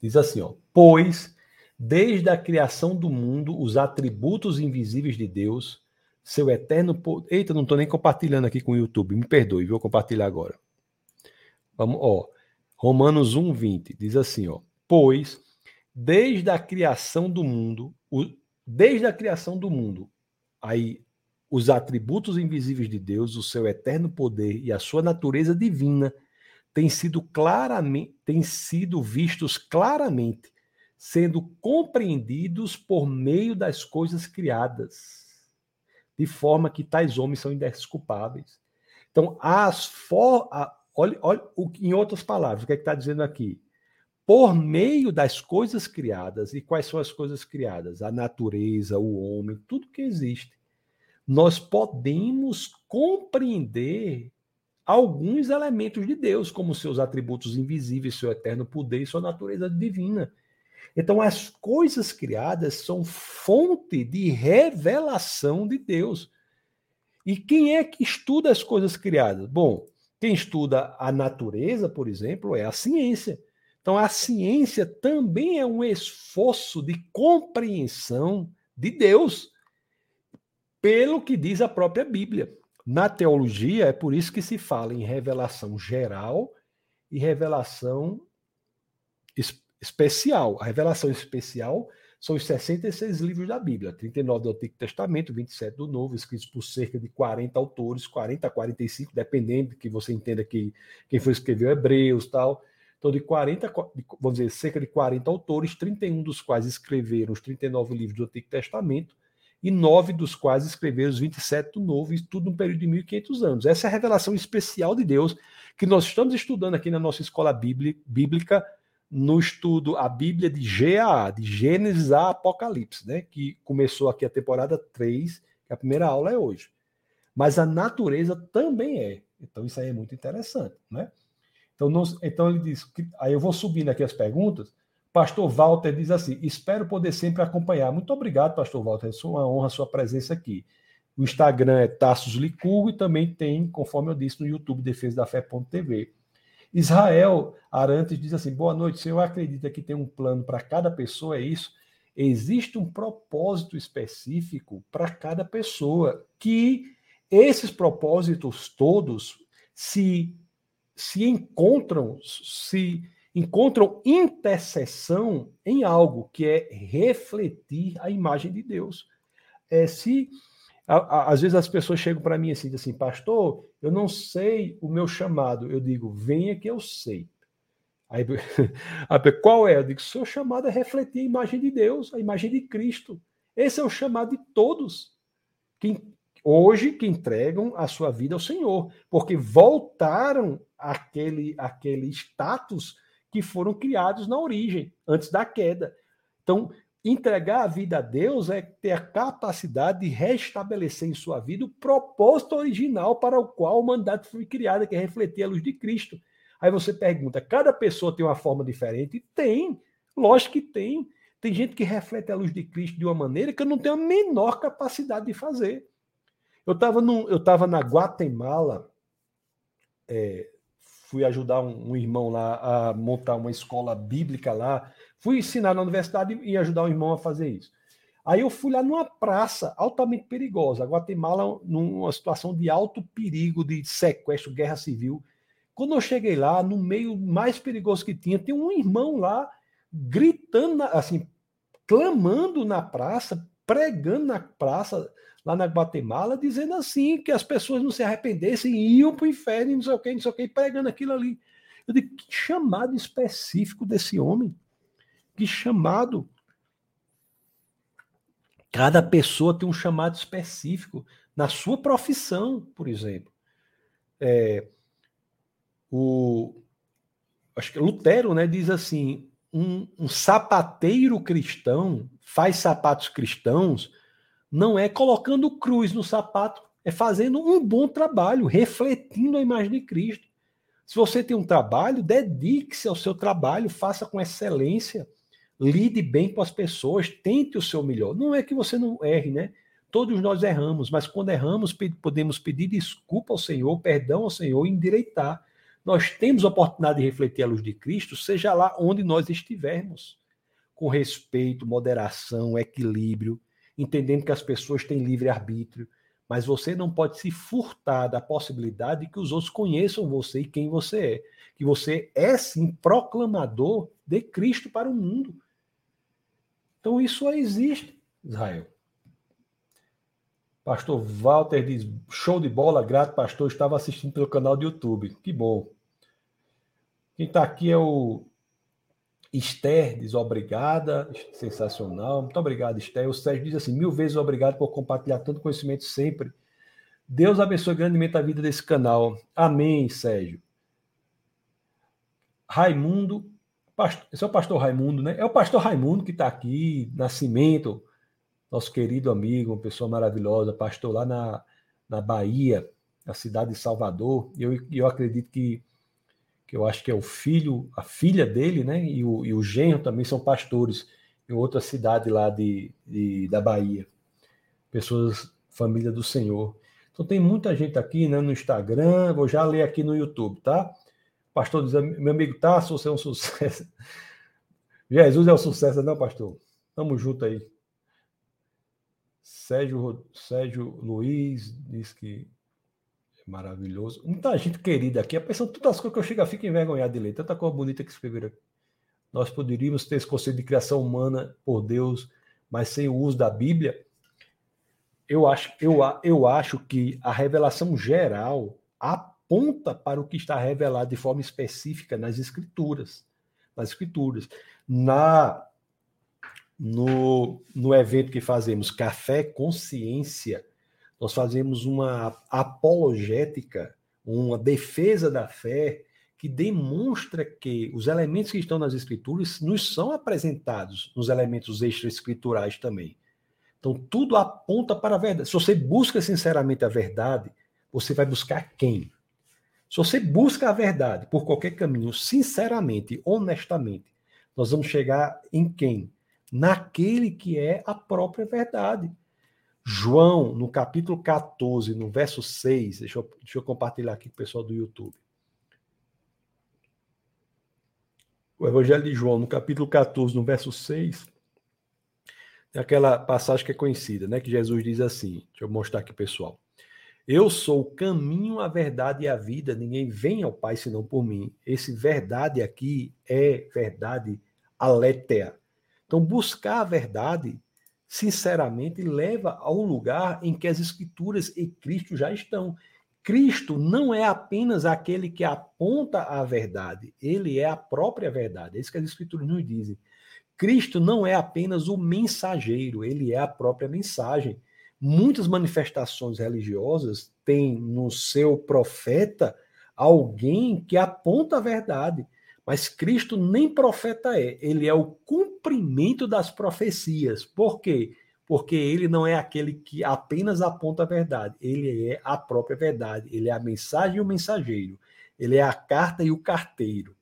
Diz assim, ó. Pois, desde a criação do mundo, os atributos invisíveis de Deus, seu eterno poder. Eita, não estou nem compartilhando aqui com o YouTube, me perdoe, vou compartilhar agora. Vamos, ó. Romanos 1, 20, diz assim, ó. Pois, desde a criação do mundo, o, desde a criação do mundo, aí os atributos invisíveis de Deus, o seu eterno poder e a sua natureza divina têm sido claramente, têm sido vistos claramente, sendo compreendidos por meio das coisas criadas, de forma que tais homens são indesculpáveis. Então, as for, a, olha, olha, em outras palavras, o que é está dizendo aqui? Por meio das coisas criadas, e quais são as coisas criadas? A natureza, o homem, tudo que existe nós podemos compreender alguns elementos de Deus, como seus atributos invisíveis, seu eterno poder e sua natureza divina. Então, as coisas criadas são fonte de revelação de Deus. E quem é que estuda as coisas criadas? Bom, quem estuda a natureza, por exemplo, é a ciência. Então, a ciência também é um esforço de compreensão de Deus pelo que diz a própria Bíblia. Na teologia, é por isso que se fala em revelação geral e revelação es especial. A revelação especial são os 66 livros da Bíblia, 39 do Antigo Testamento, 27 do Novo, escritos por cerca de 40 autores, 40 a 45, dependendo de que você entenda que quem foi escreveu Hebreus tal. Então, de 40, vamos dizer, cerca de 40 autores, 31 dos quais escreveram os 39 livros do Antigo Testamento, e nove dos quais escreveram os 27 do Novo, e tudo num período de 1500 anos. Essa é a revelação especial de Deus que nós estamos estudando aqui na nossa escola bíblica, no estudo a Bíblia de GAA, de Gênesis a Apocalipse, né? que começou aqui a temporada 3, que a primeira aula é hoje. Mas a natureza também é. Então isso aí é muito interessante, né? Então, nós, então ele diz, que, aí eu vou subindo aqui as perguntas, Pastor Walter diz assim: espero poder sempre acompanhar. Muito obrigado, Pastor Walter. É uma honra a sua presença aqui. O Instagram é Tassos Licurgo e também tem, conforme eu disse, no YouTube Defesa da Fé.tv. Israel Arantes diz assim: boa noite. Senhor acredita que tem um plano para cada pessoa? É isso? Existe um propósito específico para cada pessoa, que esses propósitos todos se, se encontram, se encontram intercessão em algo que é refletir a imagem de Deus. É, se a, a, às vezes as pessoas chegam para mim assim, assim, pastor, eu não sei o meu chamado. Eu digo, venha que eu sei. Aí, (laughs) qual é? Eu digo, seu chamado é refletir a imagem de Deus, a imagem de Cristo. Esse é o chamado de todos. Que, hoje que entregam a sua vida ao Senhor, porque voltaram àquele, àquele status que foram criados na origem, antes da queda. Então, entregar a vida a Deus é ter a capacidade de restabelecer em sua vida o propósito original para o qual o mandato foi criado, que é refletir a luz de Cristo. Aí você pergunta: cada pessoa tem uma forma diferente? Tem, lógico que tem. Tem gente que reflete a luz de Cristo de uma maneira que eu não tenho a menor capacidade de fazer. Eu estava eu na Guatemala é, fui ajudar um, um, irmão lá a montar uma escola bíblica lá. Fui ensinar na universidade e ajudar um irmão a fazer isso. Aí eu fui lá numa praça altamente perigosa, Guatemala, numa situação de alto perigo, de sequestro, guerra civil. Quando eu cheguei lá, no meio mais perigoso que tinha, tem um irmão lá gritando, assim, clamando na praça, pregando na praça, lá na Guatemala, dizendo assim, que as pessoas não se arrependessem e iam para o inferno, não sei o que, não sei o que, pregando aquilo ali. Eu digo, que chamado específico desse homem. Que chamado. Cada pessoa tem um chamado específico na sua profissão, por exemplo. É, o, acho que Lutero né, diz assim: um, um sapateiro cristão faz sapatos cristãos não é colocando cruz no sapato, é fazendo um bom trabalho, refletindo a imagem de Cristo. Se você tem um trabalho, dedique-se ao seu trabalho, faça com excelência, lide bem com as pessoas, tente o seu melhor. Não é que você não erre, né? Todos nós erramos, mas quando erramos, podemos pedir desculpa ao Senhor, perdão ao Senhor endireitar. Nós temos a oportunidade de refletir a luz de Cristo, seja lá onde nós estivermos, com respeito, moderação, equilíbrio, entendendo que as pessoas têm livre arbítrio, mas você não pode se furtar da possibilidade de que os outros conheçam você e quem você é. Que você é sim proclamador de Cristo para o mundo. Então isso só existe, Israel. Pastor Walter diz: show de bola, grato, pastor. Estava assistindo pelo canal do YouTube. Que bom. Quem está aqui é o Esther, diz obrigada, sensacional. Muito obrigado, Esther. O Sérgio diz assim: mil vezes obrigado por compartilhar tanto conhecimento sempre. Deus abençoe grandemente a vida desse canal. Amém, Sérgio. Raimundo, pastor, esse é o pastor Raimundo, né? É o pastor Raimundo que está aqui, Nascimento, nosso querido amigo, uma pessoa maravilhosa, pastor lá na, na Bahia, na cidade de Salvador. E eu, eu acredito que, que eu acho que é o filho, a filha dele, né? E o, e o genro também são pastores em outra cidade lá de, de da Bahia. Pessoas, família do Senhor. Então tem muita gente aqui né, no Instagram, vou já ler aqui no YouTube, tá? pastor diz, meu amigo Tasso, você é um sucesso. (laughs) Jesus é um sucesso, não, pastor? Tamo junto aí. Sérgio, Sérgio Luiz diz que maravilhoso. Muita gente querida aqui. A pessoa, todas as coisas que eu chego, fico envergonhado de ler. Tanta coisa bonita que escreveram aqui. Nós poderíamos ter esse conceito de criação humana por Deus, mas sem o uso da Bíblia. Eu acho, eu, eu acho que a revelação geral aponta para o que está revelado de forma específica nas Escrituras. Nas Escrituras. Na no, no evento que fazemos Café Consciência, nós fazemos uma apologética, uma defesa da fé que demonstra que os elementos que estão nas escrituras nos são apresentados nos elementos extra-escriturais também. Então, tudo aponta para a verdade. Se você busca sinceramente a verdade, você vai buscar quem? Se você busca a verdade por qualquer caminho, sinceramente, honestamente, nós vamos chegar em quem? naquele que é a própria verdade. João, no capítulo 14, no verso 6, deixa eu, deixa eu compartilhar aqui com o pessoal do YouTube. O Evangelho de João, no capítulo 14, no verso 6, tem aquela passagem que é conhecida, né? Que Jesus diz assim: deixa eu mostrar aqui, pessoal. Eu sou o caminho, a verdade e a vida, ninguém vem ao Pai senão por mim. Esse verdade aqui é verdade aletea. Então, buscar a verdade, sinceramente, leva ao lugar em que as Escrituras e Cristo já estão. Cristo não é apenas aquele que aponta a verdade, ele é a própria verdade. É isso que as Escrituras nos dizem. Cristo não é apenas o mensageiro, ele é a própria mensagem. Muitas manifestações religiosas têm no seu profeta alguém que aponta a verdade. Mas Cristo nem profeta é, ele é o cumprimento das profecias. Por quê? Porque ele não é aquele que apenas aponta a verdade, ele é a própria verdade, ele é a mensagem e o mensageiro, ele é a carta e o carteiro.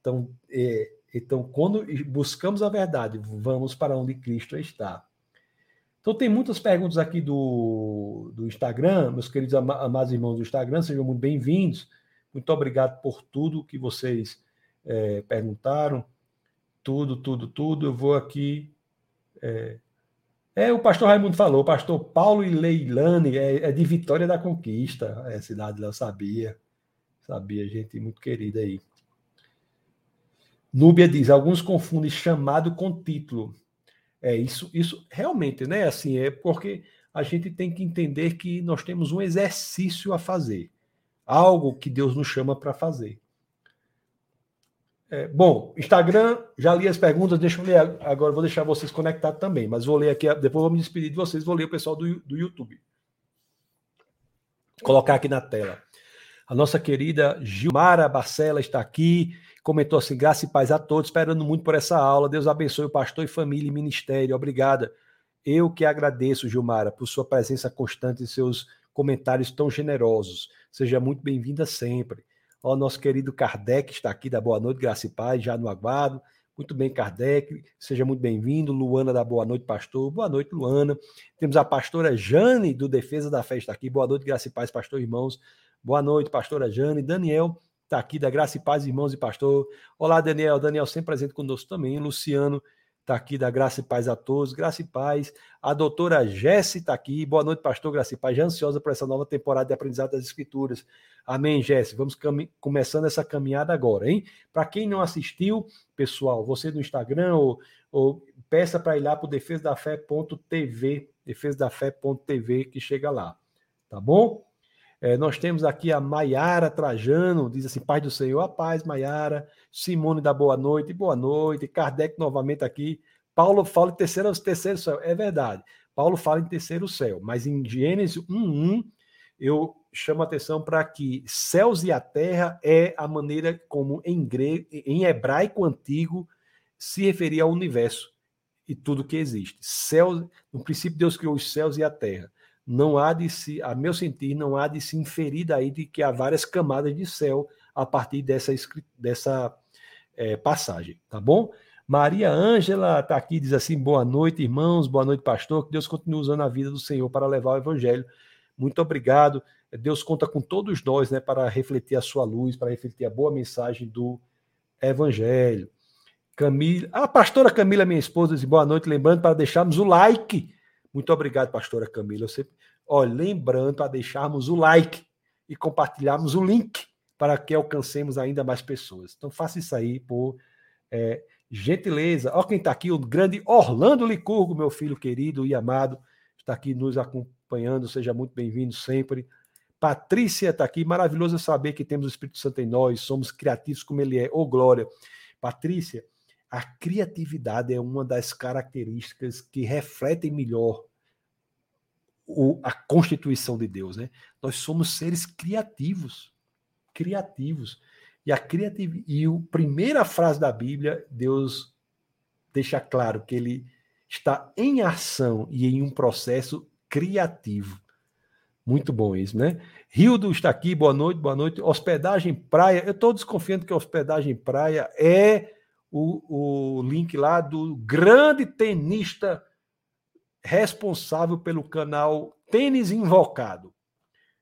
Então, é, então quando buscamos a verdade, vamos para onde Cristo está. Então, tem muitas perguntas aqui do, do Instagram, meus queridos amados irmãos do Instagram, sejam muito bem-vindos. Muito obrigado por tudo que vocês é, perguntaram, tudo, tudo, tudo. Eu vou aqui. É, é, o pastor Raimundo falou, o pastor Paulo e Leilane é, é de Vitória da Conquista, é cidade lá, eu sabia. Sabia, gente muito querida aí. Núbia diz: alguns confundem chamado com título. É isso, isso realmente, né? Assim, é porque a gente tem que entender que nós temos um exercício a fazer, algo que Deus nos chama para fazer. É, bom, Instagram, já li as perguntas, deixa eu ler agora, vou deixar vocês conectados também, mas vou ler aqui, depois vou me despedir de vocês, vou ler o pessoal do, do YouTube. Colocar aqui na tela. A nossa querida Gilmara Barcela está aqui, comentou assim: graça e paz a todos, esperando muito por essa aula. Deus abençoe o pastor e família e ministério. Obrigada. Eu que agradeço, Gilmara, por sua presença constante e seus comentários tão generosos. Seja muito bem-vinda sempre. Ó, nosso querido Kardec está aqui, da Boa Noite, Graça e Paz, já no aguardo. Muito bem, Kardec, seja muito bem-vindo. Luana da Boa Noite, pastor. Boa noite, Luana. Temos a pastora Jane, do Defesa da Festa aqui. Boa noite, graça e paz, pastor irmãos. Boa noite, pastora Jane. Daniel está aqui, da Graça e Paz, irmãos e pastor. Olá, Daniel. Daniel sempre presente conosco também. Luciano está aqui, da Graça e Paz a todos. Graça e Paz. A doutora Jesse está aqui. Boa noite, pastor Graça e Paz. Já ansiosa por essa nova temporada de aprendizado das Escrituras. Amém, Jesse. Vamos começando essa caminhada agora, hein? Para quem não assistiu, pessoal, você no Instagram ou, ou peça para ir lá para o defesadafé.tv, defesadafé.tv, que chega lá. Tá bom? É, nós temos aqui a Maiara Trajano, diz assim: Paz do Senhor, a paz, Maiara. Simone da Boa Noite, boa noite. Kardec novamente aqui. Paulo fala em terceiro, terceiro céu. É verdade. Paulo fala em terceiro céu, mas em Gênesis 1:1 eu chamo a atenção para que céus e a terra é a maneira como em, grego, em hebraico antigo se referia ao universo e tudo que existe. Céus, no princípio Deus criou os céus e a terra. Não há de se, a meu sentir, não há de se inferir daí de que há várias camadas de céu a partir dessa, dessa é, passagem, tá bom? Maria Ângela está aqui, diz assim: boa noite, irmãos, boa noite, pastor. Que Deus continue usando a vida do Senhor para levar o evangelho. Muito obrigado. Deus conta com todos nós né, para refletir a sua luz, para refletir a boa mensagem do evangelho. Camila, a pastora Camila, minha esposa, diz boa noite. Lembrando para deixarmos o like. Muito obrigado, pastora Camila. Eu sempre, lembrando para deixarmos o like e compartilharmos o link para que alcancemos ainda mais pessoas. Então faça isso aí por é, gentileza. Olha quem está aqui, o grande Orlando Licurgo, meu filho querido e amado, está aqui nos acompanhando. Seja muito bem-vindo sempre. Patrícia está aqui. Maravilhoso saber que temos o Espírito Santo em nós, somos criativos como ele é. Ô, oh, glória. Patrícia, a criatividade é uma das características que refletem melhor o, a constituição de Deus, né? Nós somos seres criativos criativos. E a criatividade, e a primeira frase da Bíblia, Deus deixa claro que ele está em ação e em um processo criativo. Muito bom isso, né? Rildo está aqui, boa noite, boa noite. Hospedagem Praia, eu estou desconfiando que Hospedagem Praia é o, o link lá do grande tenista responsável pelo canal Tênis Invocado.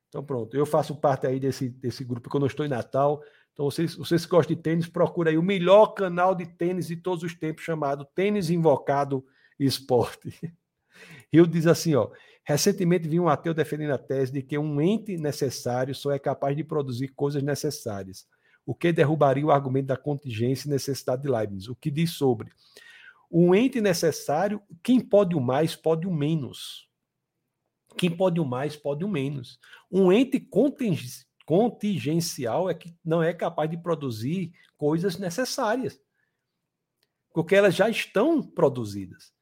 Então, pronto, eu faço parte aí desse, desse grupo quando eu estou em Natal. Então, vocês, vocês que gostam de tênis, procura aí o melhor canal de tênis de todos os tempos, chamado Tênis Invocado Esporte. (laughs) Rio diz assim: ó, recentemente vi um ateu defendendo a tese de que um ente necessário só é capaz de produzir coisas necessárias, o que derrubaria o argumento da contingência e necessidade de Leibniz. O que diz sobre um ente necessário, quem pode o mais, pode o menos. Quem pode o mais, pode o menos. Um ente contingencial é que não é capaz de produzir coisas necessárias, porque elas já estão produzidas.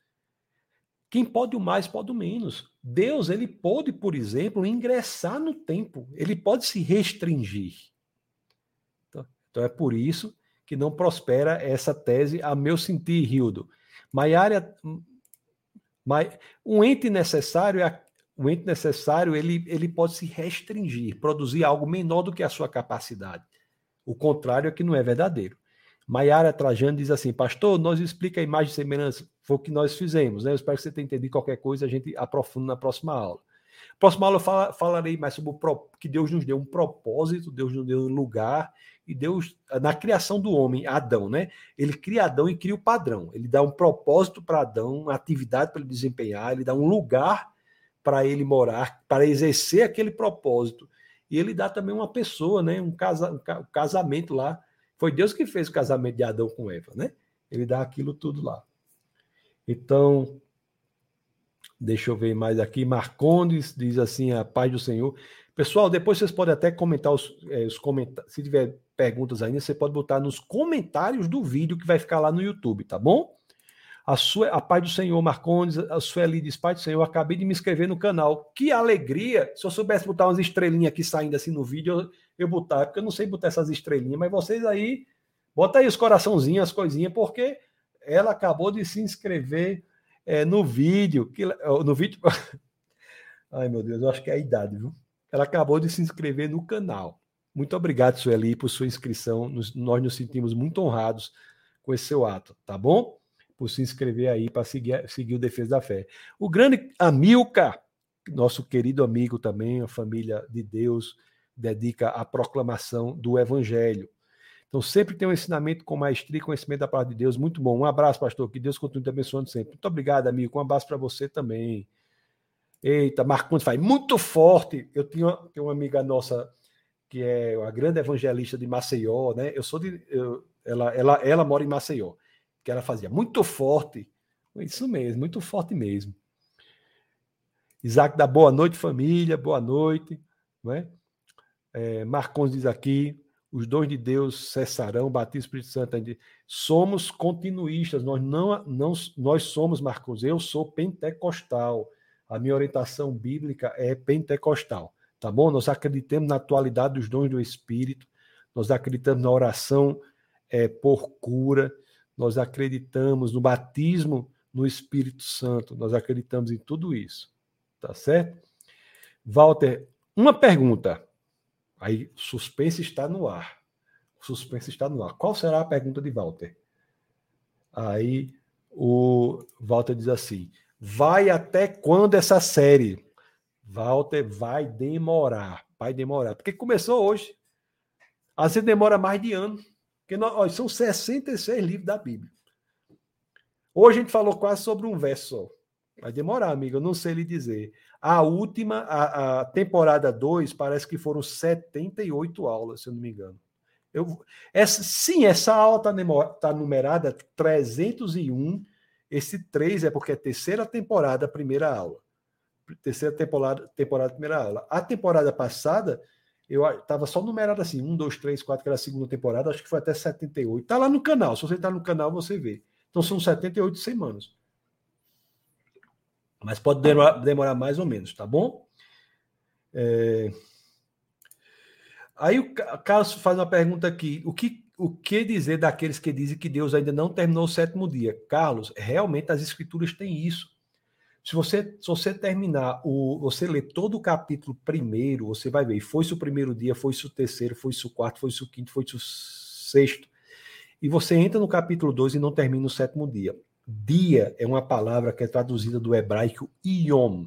Quem pode o mais, pode o menos. Deus, ele pode, por exemplo, ingressar no tempo, ele pode se restringir. Então, é por isso que não prospera essa tese, a meu sentir, Rildo. Maiara, um ente necessário é o ente necessário ele, ele pode se restringir, produzir algo menor do que a sua capacidade. O contrário é que não é verdadeiro. Maiara Trajano diz assim, pastor, nós explica a imagem e semelhança, foi o que nós fizemos, né? Eu espero que você tenha entendido qualquer coisa, a gente aprofunda na próxima aula. Próxima aula eu fala, falarei mais sobre o que Deus nos deu um propósito, Deus nos deu um lugar, e Deus, na criação do homem, Adão, né? Ele cria Adão e cria o padrão. Ele dá um propósito para Adão, uma atividade para ele desempenhar, ele dá um lugar para ele morar, para exercer aquele propósito. E ele dá também uma pessoa, né? Um, casa, um casamento lá. Foi Deus que fez o casamento de Adão com Eva, né? Ele dá aquilo tudo lá. Então, deixa eu ver mais aqui. Marcondes diz assim: a paz do Senhor. Pessoal, depois vocês podem até comentar os, é, os comentários. Se tiver perguntas ainda, você pode botar nos comentários do vídeo que vai ficar lá no YouTube, tá bom? A, sua, a Pai do Senhor, Marcondes, a Sueli diz, Pai do Senhor, acabei de me inscrever no canal. Que alegria! Se eu soubesse botar umas estrelinhas aqui saindo assim no vídeo, eu, eu botar, porque eu não sei botar essas estrelinhas, mas vocês aí, bota aí os coraçãozinhos, as coisinhas, porque ela acabou de se inscrever é, no vídeo. Que, no vídeo. (laughs) Ai, meu Deus, eu acho que é a idade, viu? Ela acabou de se inscrever no canal. Muito obrigado, Sueli, por sua inscrição. Nos, nós nos sentimos muito honrados com esse seu ato, tá bom? Por se inscrever aí para seguir, seguir o Defesa da Fé. O grande Amilcar, nosso querido amigo também, a família de Deus, dedica à proclamação do Evangelho. Então, sempre tem um ensinamento com maestria e conhecimento da palavra de Deus. Muito bom. Um abraço, pastor. Que Deus continue te abençoando sempre. Muito obrigado, amigo. Um abraço para você também. Eita, Marcondes faz muito forte. Eu tinha, tenho uma amiga nossa que é uma grande evangelista de Maceió, né? Eu sou de. Eu, ela, ela, ela mora em Maceió, que ela fazia muito forte. Isso mesmo, muito forte mesmo. Isaac dá boa noite, família, boa noite. Né? É, Marcons diz aqui: os dons de Deus cessarão, batismo Espírito Santo. Somos continuistas, nós não, não nós somos, Marcos, eu sou pentecostal. A minha orientação bíblica é pentecostal, tá bom? Nós acreditamos na atualidade dos dons do Espírito, nós acreditamos na oração é, por cura, nós acreditamos no batismo no Espírito Santo, nós acreditamos em tudo isso, tá certo? Walter, uma pergunta. Aí, suspense está no ar. Suspense está no ar. Qual será a pergunta de Walter? Aí o Walter diz assim: vai até quando essa série? Walter, vai demorar. Vai demorar. Porque começou hoje. Às vezes demora mais de ano. Porque nós, ó, são 66 livros da Bíblia. Hoje a gente falou quase sobre um verso só. Vai demorar, amigo, eu não sei lhe dizer. A última, a, a temporada 2, parece que foram 78 aulas, se eu não me engano. Eu, essa, sim, essa aula está tá numerada 301. Esse 3 é porque é terceira temporada, primeira aula. Terceira temporada, temporada, primeira aula. A temporada passada, eu estava só numerado assim: 1, 2, 3, 4, que era a segunda temporada, acho que foi até 78. Está lá no canal. Se você está no canal, você vê. Então são 78 semanas. Mas pode demorar, demorar mais ou menos, tá bom? É... Aí o Carlos faz uma pergunta aqui: o que, o que dizer daqueles que dizem que Deus ainda não terminou o sétimo dia? Carlos, realmente as escrituras têm isso. Se você, se você terminar, o, você ler todo o capítulo primeiro, você vai ver, foi-se o primeiro dia, foi-se o terceiro, foi-se o quarto, foi-se o quinto, foi-se o sexto. E você entra no capítulo 2 e não termina o sétimo dia. Dia é uma palavra que é traduzida do hebraico Yom.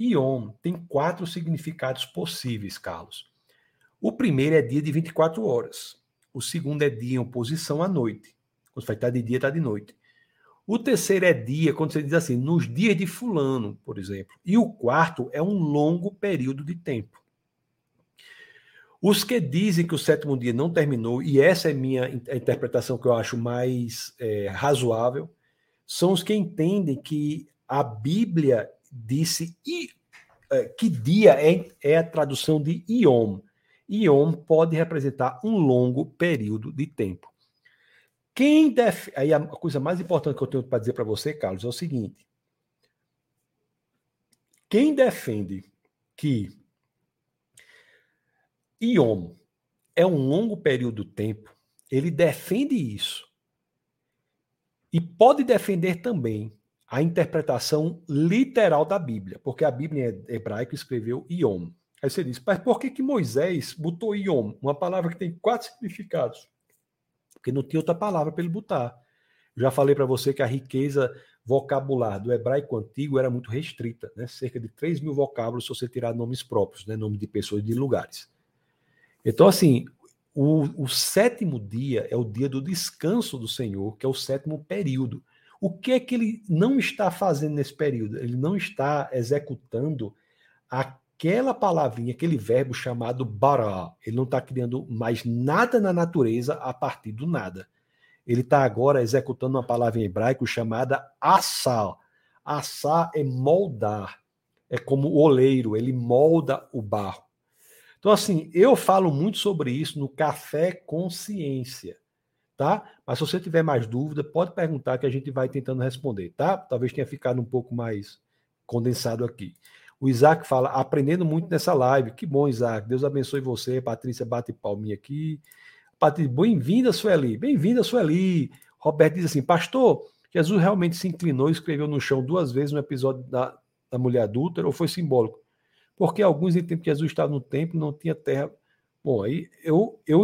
Yom tem quatro significados possíveis, Carlos. O primeiro é dia de 24 horas. O segundo é dia em oposição à noite. Quando vai estar de dia, está de noite. O terceiro é dia, quando você diz assim, nos dias de fulano, por exemplo. E o quarto é um longo período de tempo. Os que dizem que o sétimo dia não terminou, e essa é minha interpretação que eu acho mais é, razoável, são os que entendem que a Bíblia disse e, é, que dia é, é a tradução de Iom. Iom pode representar um longo período de tempo. Quem def... Aí a coisa mais importante que eu tenho para dizer para você, Carlos, é o seguinte: quem defende que Iom é um longo período de tempo, ele defende isso. E pode defender também a interpretação literal da Bíblia, porque a Bíblia em hebraico escreveu Iom. Aí você diz, mas por que, que Moisés botou Iom, uma palavra que tem quatro significados? Porque não tinha outra palavra para ele botar. Já falei para você que a riqueza vocabular do hebraico antigo era muito restrita, né? cerca de 3 mil vocábulos se você tirar nomes próprios, né? nome de pessoas e de lugares. Então, assim, o, o, sétimo dia é o dia do descanso do Senhor, que é o sétimo período. O que é que ele não está fazendo nesse período? Ele não está executando aquela palavrinha, aquele verbo chamado bara. Ele não está criando mais nada na natureza a partir do nada. Ele está agora executando uma palavra em hebraico chamada assá. Assá é moldar. É como o oleiro, ele molda o barro. Então, assim, eu falo muito sobre isso no Café Consciência, tá? Mas se você tiver mais dúvida, pode perguntar que a gente vai tentando responder, tá? Talvez tenha ficado um pouco mais condensado aqui. O Isaac fala, aprendendo muito nessa live. Que bom, Isaac. Deus abençoe você. Patrícia bate palminha aqui. Patrícia, bem-vinda, Sueli. Bem-vinda, Sueli. Roberto diz assim, pastor, Jesus realmente se inclinou e escreveu no chão duas vezes no episódio da, da mulher adúltera ou foi simbólico? Porque alguns entendem que Jesus estava no templo, não tinha terra. Bom, aí eu, eu,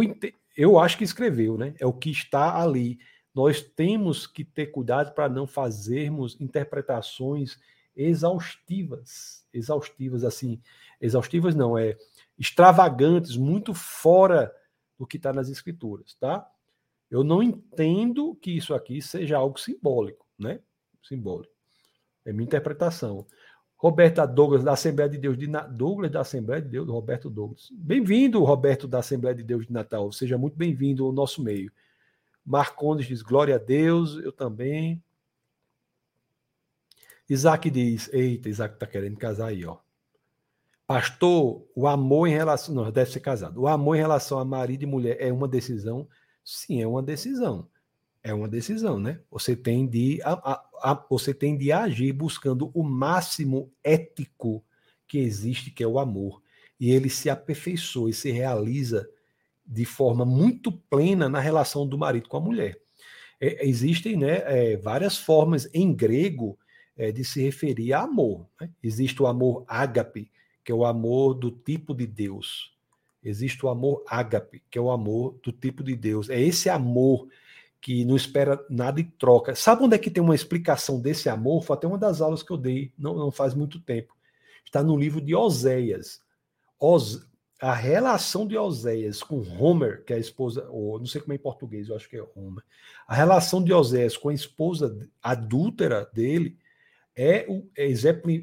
eu acho que escreveu, né? É o que está ali. nós temos que ter cuidado para não fazermos interpretações exaustivas, exaustivas assim, exaustivas não, é extravagantes, muito fora do que está nas escrituras, tá? Eu não entendo que isso aqui seja algo simbólico, né? Simbólico. É minha interpretação. Roberto Douglas, da Assembleia de Deus de Na... Douglas da Assembleia de Deus, Roberto Douglas. Bem-vindo, Roberto da Assembleia de Deus de Natal. Seja muito bem-vindo ao nosso meio. Marcondes diz: Glória a Deus, eu também. Isaac diz: Eita, Isaac está querendo casar aí, ó. Pastor, o amor em relação. Não, deve ser casado. O amor em relação a marido e mulher é uma decisão? Sim, é uma decisão. É uma decisão, né? Você tem de, a, a, a, você tem de agir buscando o máximo ético que existe, que é o amor. E ele se aperfeiçoa e se realiza de forma muito plena na relação do marido com a mulher. É, existem né, é, várias formas em grego é, de se referir a amor. Né? Existe o amor ágape, que é o amor do tipo de Deus. Existe o amor ágape, que é o amor do tipo de Deus. É esse amor que não espera nada e troca. Sabe onde é que tem uma explicação desse amor? Foi até uma das aulas que eu dei, não, não faz muito tempo. Está no livro de Oséias. Os, a relação de Oséias com Homer, que é a esposa, ou não sei como é em português, eu acho que é Homer. A relação de Oséias com a esposa adúltera dele é, é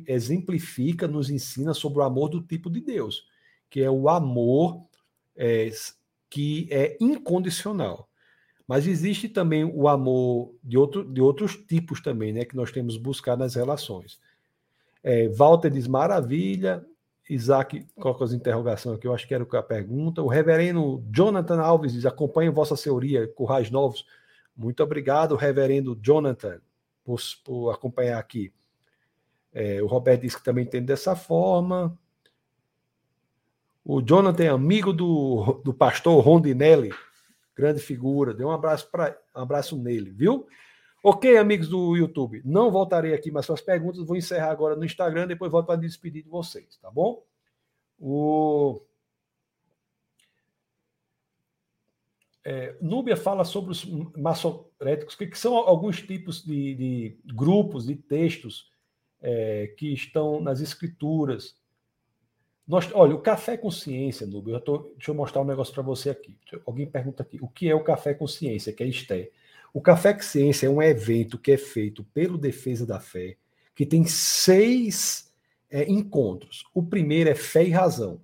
exemplifica, nos ensina sobre o amor do tipo de Deus, que é o amor é, que é incondicional. Mas existe também o amor de, outro, de outros tipos também, né, que nós temos buscar nas relações. É, Walter diz maravilha, Isaac coloca as interrogações aqui, eu acho que era a pergunta. O reverendo Jonathan Alves diz: acompanhe vossa senhoria, Currais Novos. Muito obrigado, reverendo Jonathan, por, por acompanhar aqui. É, o Roberto disse que também entende dessa forma. O Jonathan é amigo do, do pastor Rondinelli, grande figura. Dê um abraço, pra, um abraço nele, viu? Ok, amigos do YouTube, não voltarei aqui mais suas perguntas, vou encerrar agora no Instagram, depois volto para despedir de vocês, tá bom? O é, Núbia fala sobre os maçoréticos, que são alguns tipos de, de grupos, de textos é, que estão nas escrituras. Nós, olha, o café consciência, Núbia, eu tô, deixa eu mostrar um negócio para você aqui. Alguém pergunta aqui, o que é o café consciência, que é Esté? O Café que Ciência é um evento que é feito pelo Defesa da Fé, que tem seis é, encontros. O primeiro é fé e razão.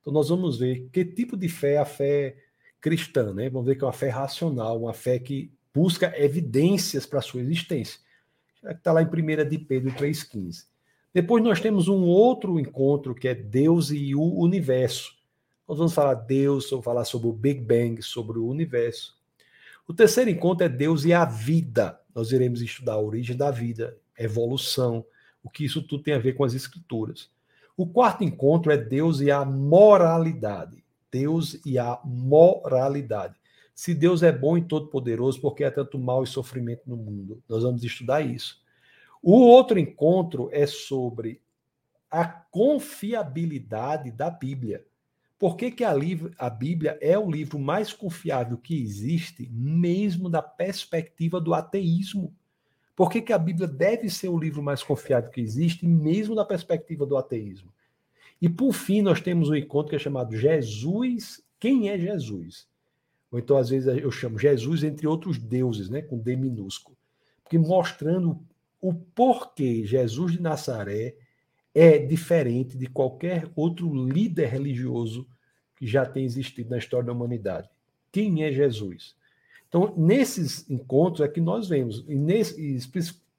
Então nós vamos ver que tipo de fé é a fé cristã, né? Vamos ver que é uma fé racional, uma fé que busca evidências para sua existência. Está lá em 1 de Pedro 3,15. Depois nós temos um outro encontro que é Deus e o universo. Nós vamos falar Deus, vamos falar sobre o Big Bang, sobre o universo. O terceiro encontro é Deus e a vida. Nós iremos estudar a origem da vida, evolução, o que isso tudo tem a ver com as escrituras. O quarto encontro é Deus e a moralidade. Deus e a moralidade. Se Deus é bom e todo-poderoso, por que há tanto mal e sofrimento no mundo? Nós vamos estudar isso. O outro encontro é sobre a confiabilidade da Bíblia. Por que, que a, a, Bíblia é o livro mais confiável que existe, mesmo da perspectiva do ateísmo? Por que, que a Bíblia deve ser o livro mais confiável que existe, mesmo da perspectiva do ateísmo? E por fim, nós temos um encontro que é chamado Jesus. Quem é Jesus? Ou então, às vezes, eu chamo Jesus entre outros deuses, né, com D minúsculo. Porque mostrando o porquê Jesus de Nazaré é diferente de qualquer outro líder religioso que já tem existido na história da humanidade. Quem é Jesus? Então, nesses encontros é que nós vemos, e nesse,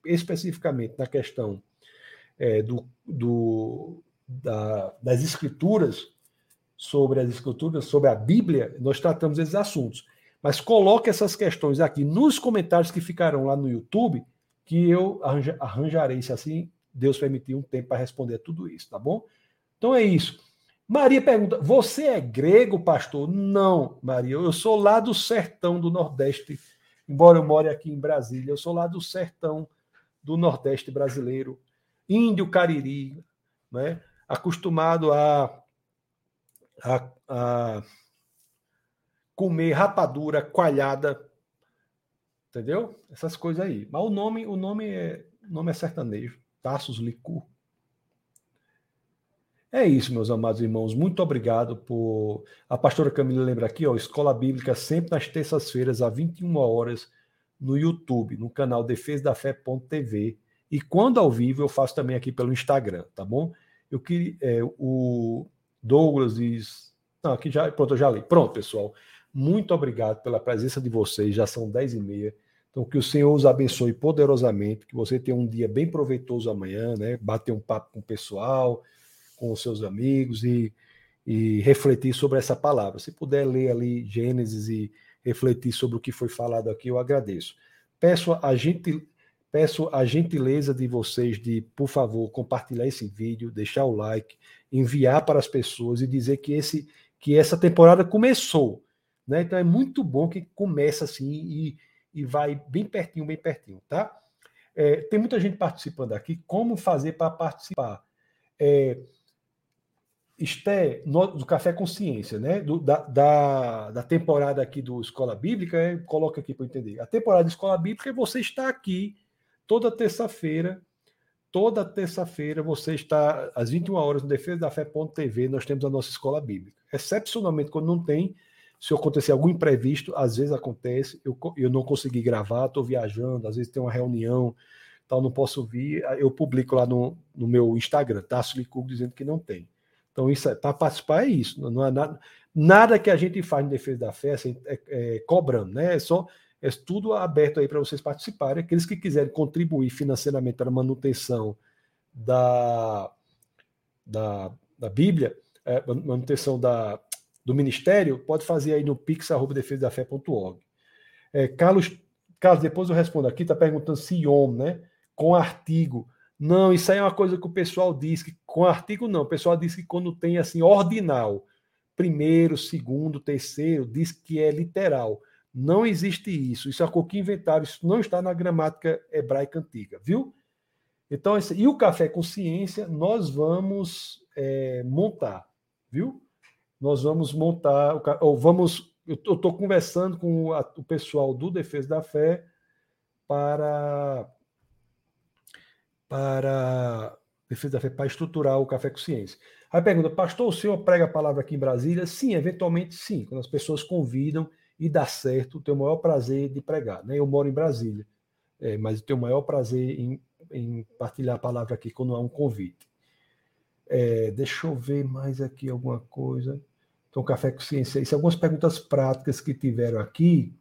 especificamente na questão é, do, do, da, das escrituras, sobre as escrituras, sobre a Bíblia, nós tratamos esses assuntos. Mas coloque essas questões aqui nos comentários que ficarão lá no YouTube, que eu arranja, arranjarei, se assim Deus permitir um tempo para responder tudo isso, tá bom? Então é isso. Maria pergunta: Você é grego, pastor? Não, Maria. Eu sou lá do sertão do Nordeste, embora eu more aqui em Brasília. Eu sou lá do sertão do Nordeste brasileiro, índio cariri, né? acostumado a, a, a comer rapadura coalhada Entendeu? Essas coisas aí. Mas o nome, o nome é, o nome é sertanejo. Tassos Licur. É isso, meus amados irmãos. Muito obrigado por. A pastora Camila lembra aqui, ó, Escola Bíblica, sempre nas terças-feiras, às 21 horas, no YouTube, no canal defesdafé.tv. E quando ao vivo, eu faço também aqui pelo Instagram, tá bom? Eu queria. É, o Douglas diz. Não, aqui já. Pronto, eu já li. Pronto, pessoal. Muito obrigado pela presença de vocês. Já são 10 e meia. Então, que o Senhor os abençoe poderosamente, que você tenha um dia bem proveitoso amanhã, né? Bater um papo com o pessoal com os seus amigos e, e refletir sobre essa palavra. Se puder ler ali Gênesis e refletir sobre o que foi falado aqui, eu agradeço. Peço a, gente, peço a gentileza de vocês de, por favor, compartilhar esse vídeo, deixar o like, enviar para as pessoas e dizer que, esse, que essa temporada começou. Né? Então é muito bom que começa assim e, e vai bem pertinho, bem pertinho, tá? É, tem muita gente participando aqui. Como fazer para participar? É, Esté, do Café Consciência, né? Do, da, da, da, temporada aqui do Escola Bíblica, é, coloca aqui para entender. A temporada de Escola Bíblica é você está aqui toda terça-feira. Toda terça-feira você está às 21 horas no defesa da fé.tv, nós temos a nossa escola bíblica. Excepcionalmente, quando não tem, se acontecer algum imprevisto, às vezes acontece, eu, eu não consegui gravar, estou viajando, às vezes tem uma reunião, tal, não posso vir, eu publico lá no, no meu Instagram, Tasso Licurgo, dizendo que não tem. Então, isso é, para participar é isso. Não é nada, nada que a gente faz em defesa da fé assim, é, é, cobrando, né? É só é tudo aberto aí para vocês participarem. Aqueles que quiserem contribuir financeiramente para a manutenção da, da, da Bíblia, é, manutenção da, do ministério, pode fazer aí no pix.defesadafé.org. É, Carlos, Carlos, depois eu respondo aqui, está perguntando se IOM, né? Com artigo. Não, isso aí é uma coisa que o pessoal diz que com artigo não. O pessoal diz que quando tem assim ordinal, primeiro, segundo, terceiro, diz que é literal. Não existe isso. Isso é coisa que inventaram. Isso não está na gramática hebraica antiga, viu? Então, esse, e o café com ciência nós vamos é, montar, viu? Nós vamos montar, ou vamos. Eu estou conversando com o pessoal do Defesa da Fé para para defesa da fé, para estruturar o Café com Ciência. Aí pergunta, pastor, o senhor prega a palavra aqui em Brasília? Sim, eventualmente sim. Quando as pessoas convidam e dá certo, tenho o maior prazer de pregar. Né? Eu moro em Brasília, é, mas tenho o maior prazer em, em partilhar a palavra aqui quando há um convite. É, deixa eu ver mais aqui alguma coisa. Então, Café com Ciência. Isso, algumas perguntas práticas que tiveram aqui.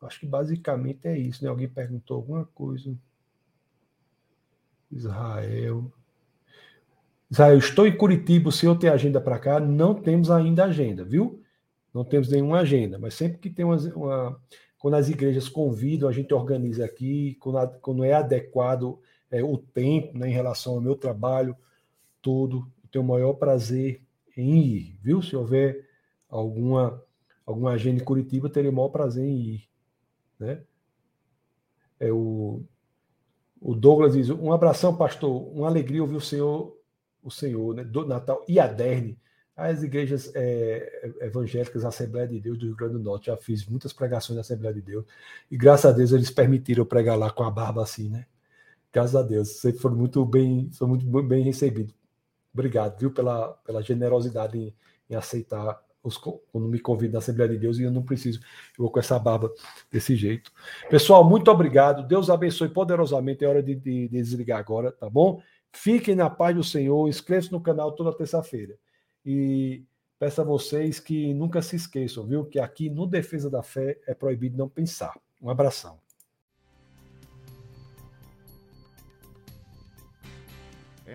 Acho que basicamente é isso. Né? Alguém perguntou alguma coisa. Israel. Israel, estou em Curitiba, o senhor tem agenda para cá? Não temos ainda agenda, viu? Não temos nenhuma agenda, mas sempre que tem uma, uma quando as igrejas convidam, a gente organiza aqui, quando, a, quando é adequado é, o tempo né, em relação ao meu trabalho, tudo, eu tenho o maior prazer em ir, viu? Se houver alguma, alguma agenda em Curitiba, teria o maior prazer em ir, né? É o o Douglas diz: um abração, pastor. Uma alegria ouvir o Senhor, o Senhor, né? Do Natal e Aderne. As igrejas é, evangélicas, a Assembleia de Deus do Rio Grande do Norte, já fiz muitas pregações na Assembleia de Deus. E graças a Deus eles permitiram eu pregar lá com a barba assim, né? Graças a Deus. Sempre foram muito bem, foram muito bem recebidos. Obrigado, viu, pela, pela generosidade em, em aceitar os, quando me convidam na Assembleia de Deus e eu não preciso, eu vou com essa barba desse jeito. Pessoal, muito obrigado. Deus abençoe poderosamente. É hora de, de, de desligar agora, tá bom? Fiquem na paz do Senhor. Inscreva-se no canal toda terça-feira. E peço a vocês que nunca se esqueçam, viu? Que aqui no Defesa da Fé é proibido não pensar. Um abração.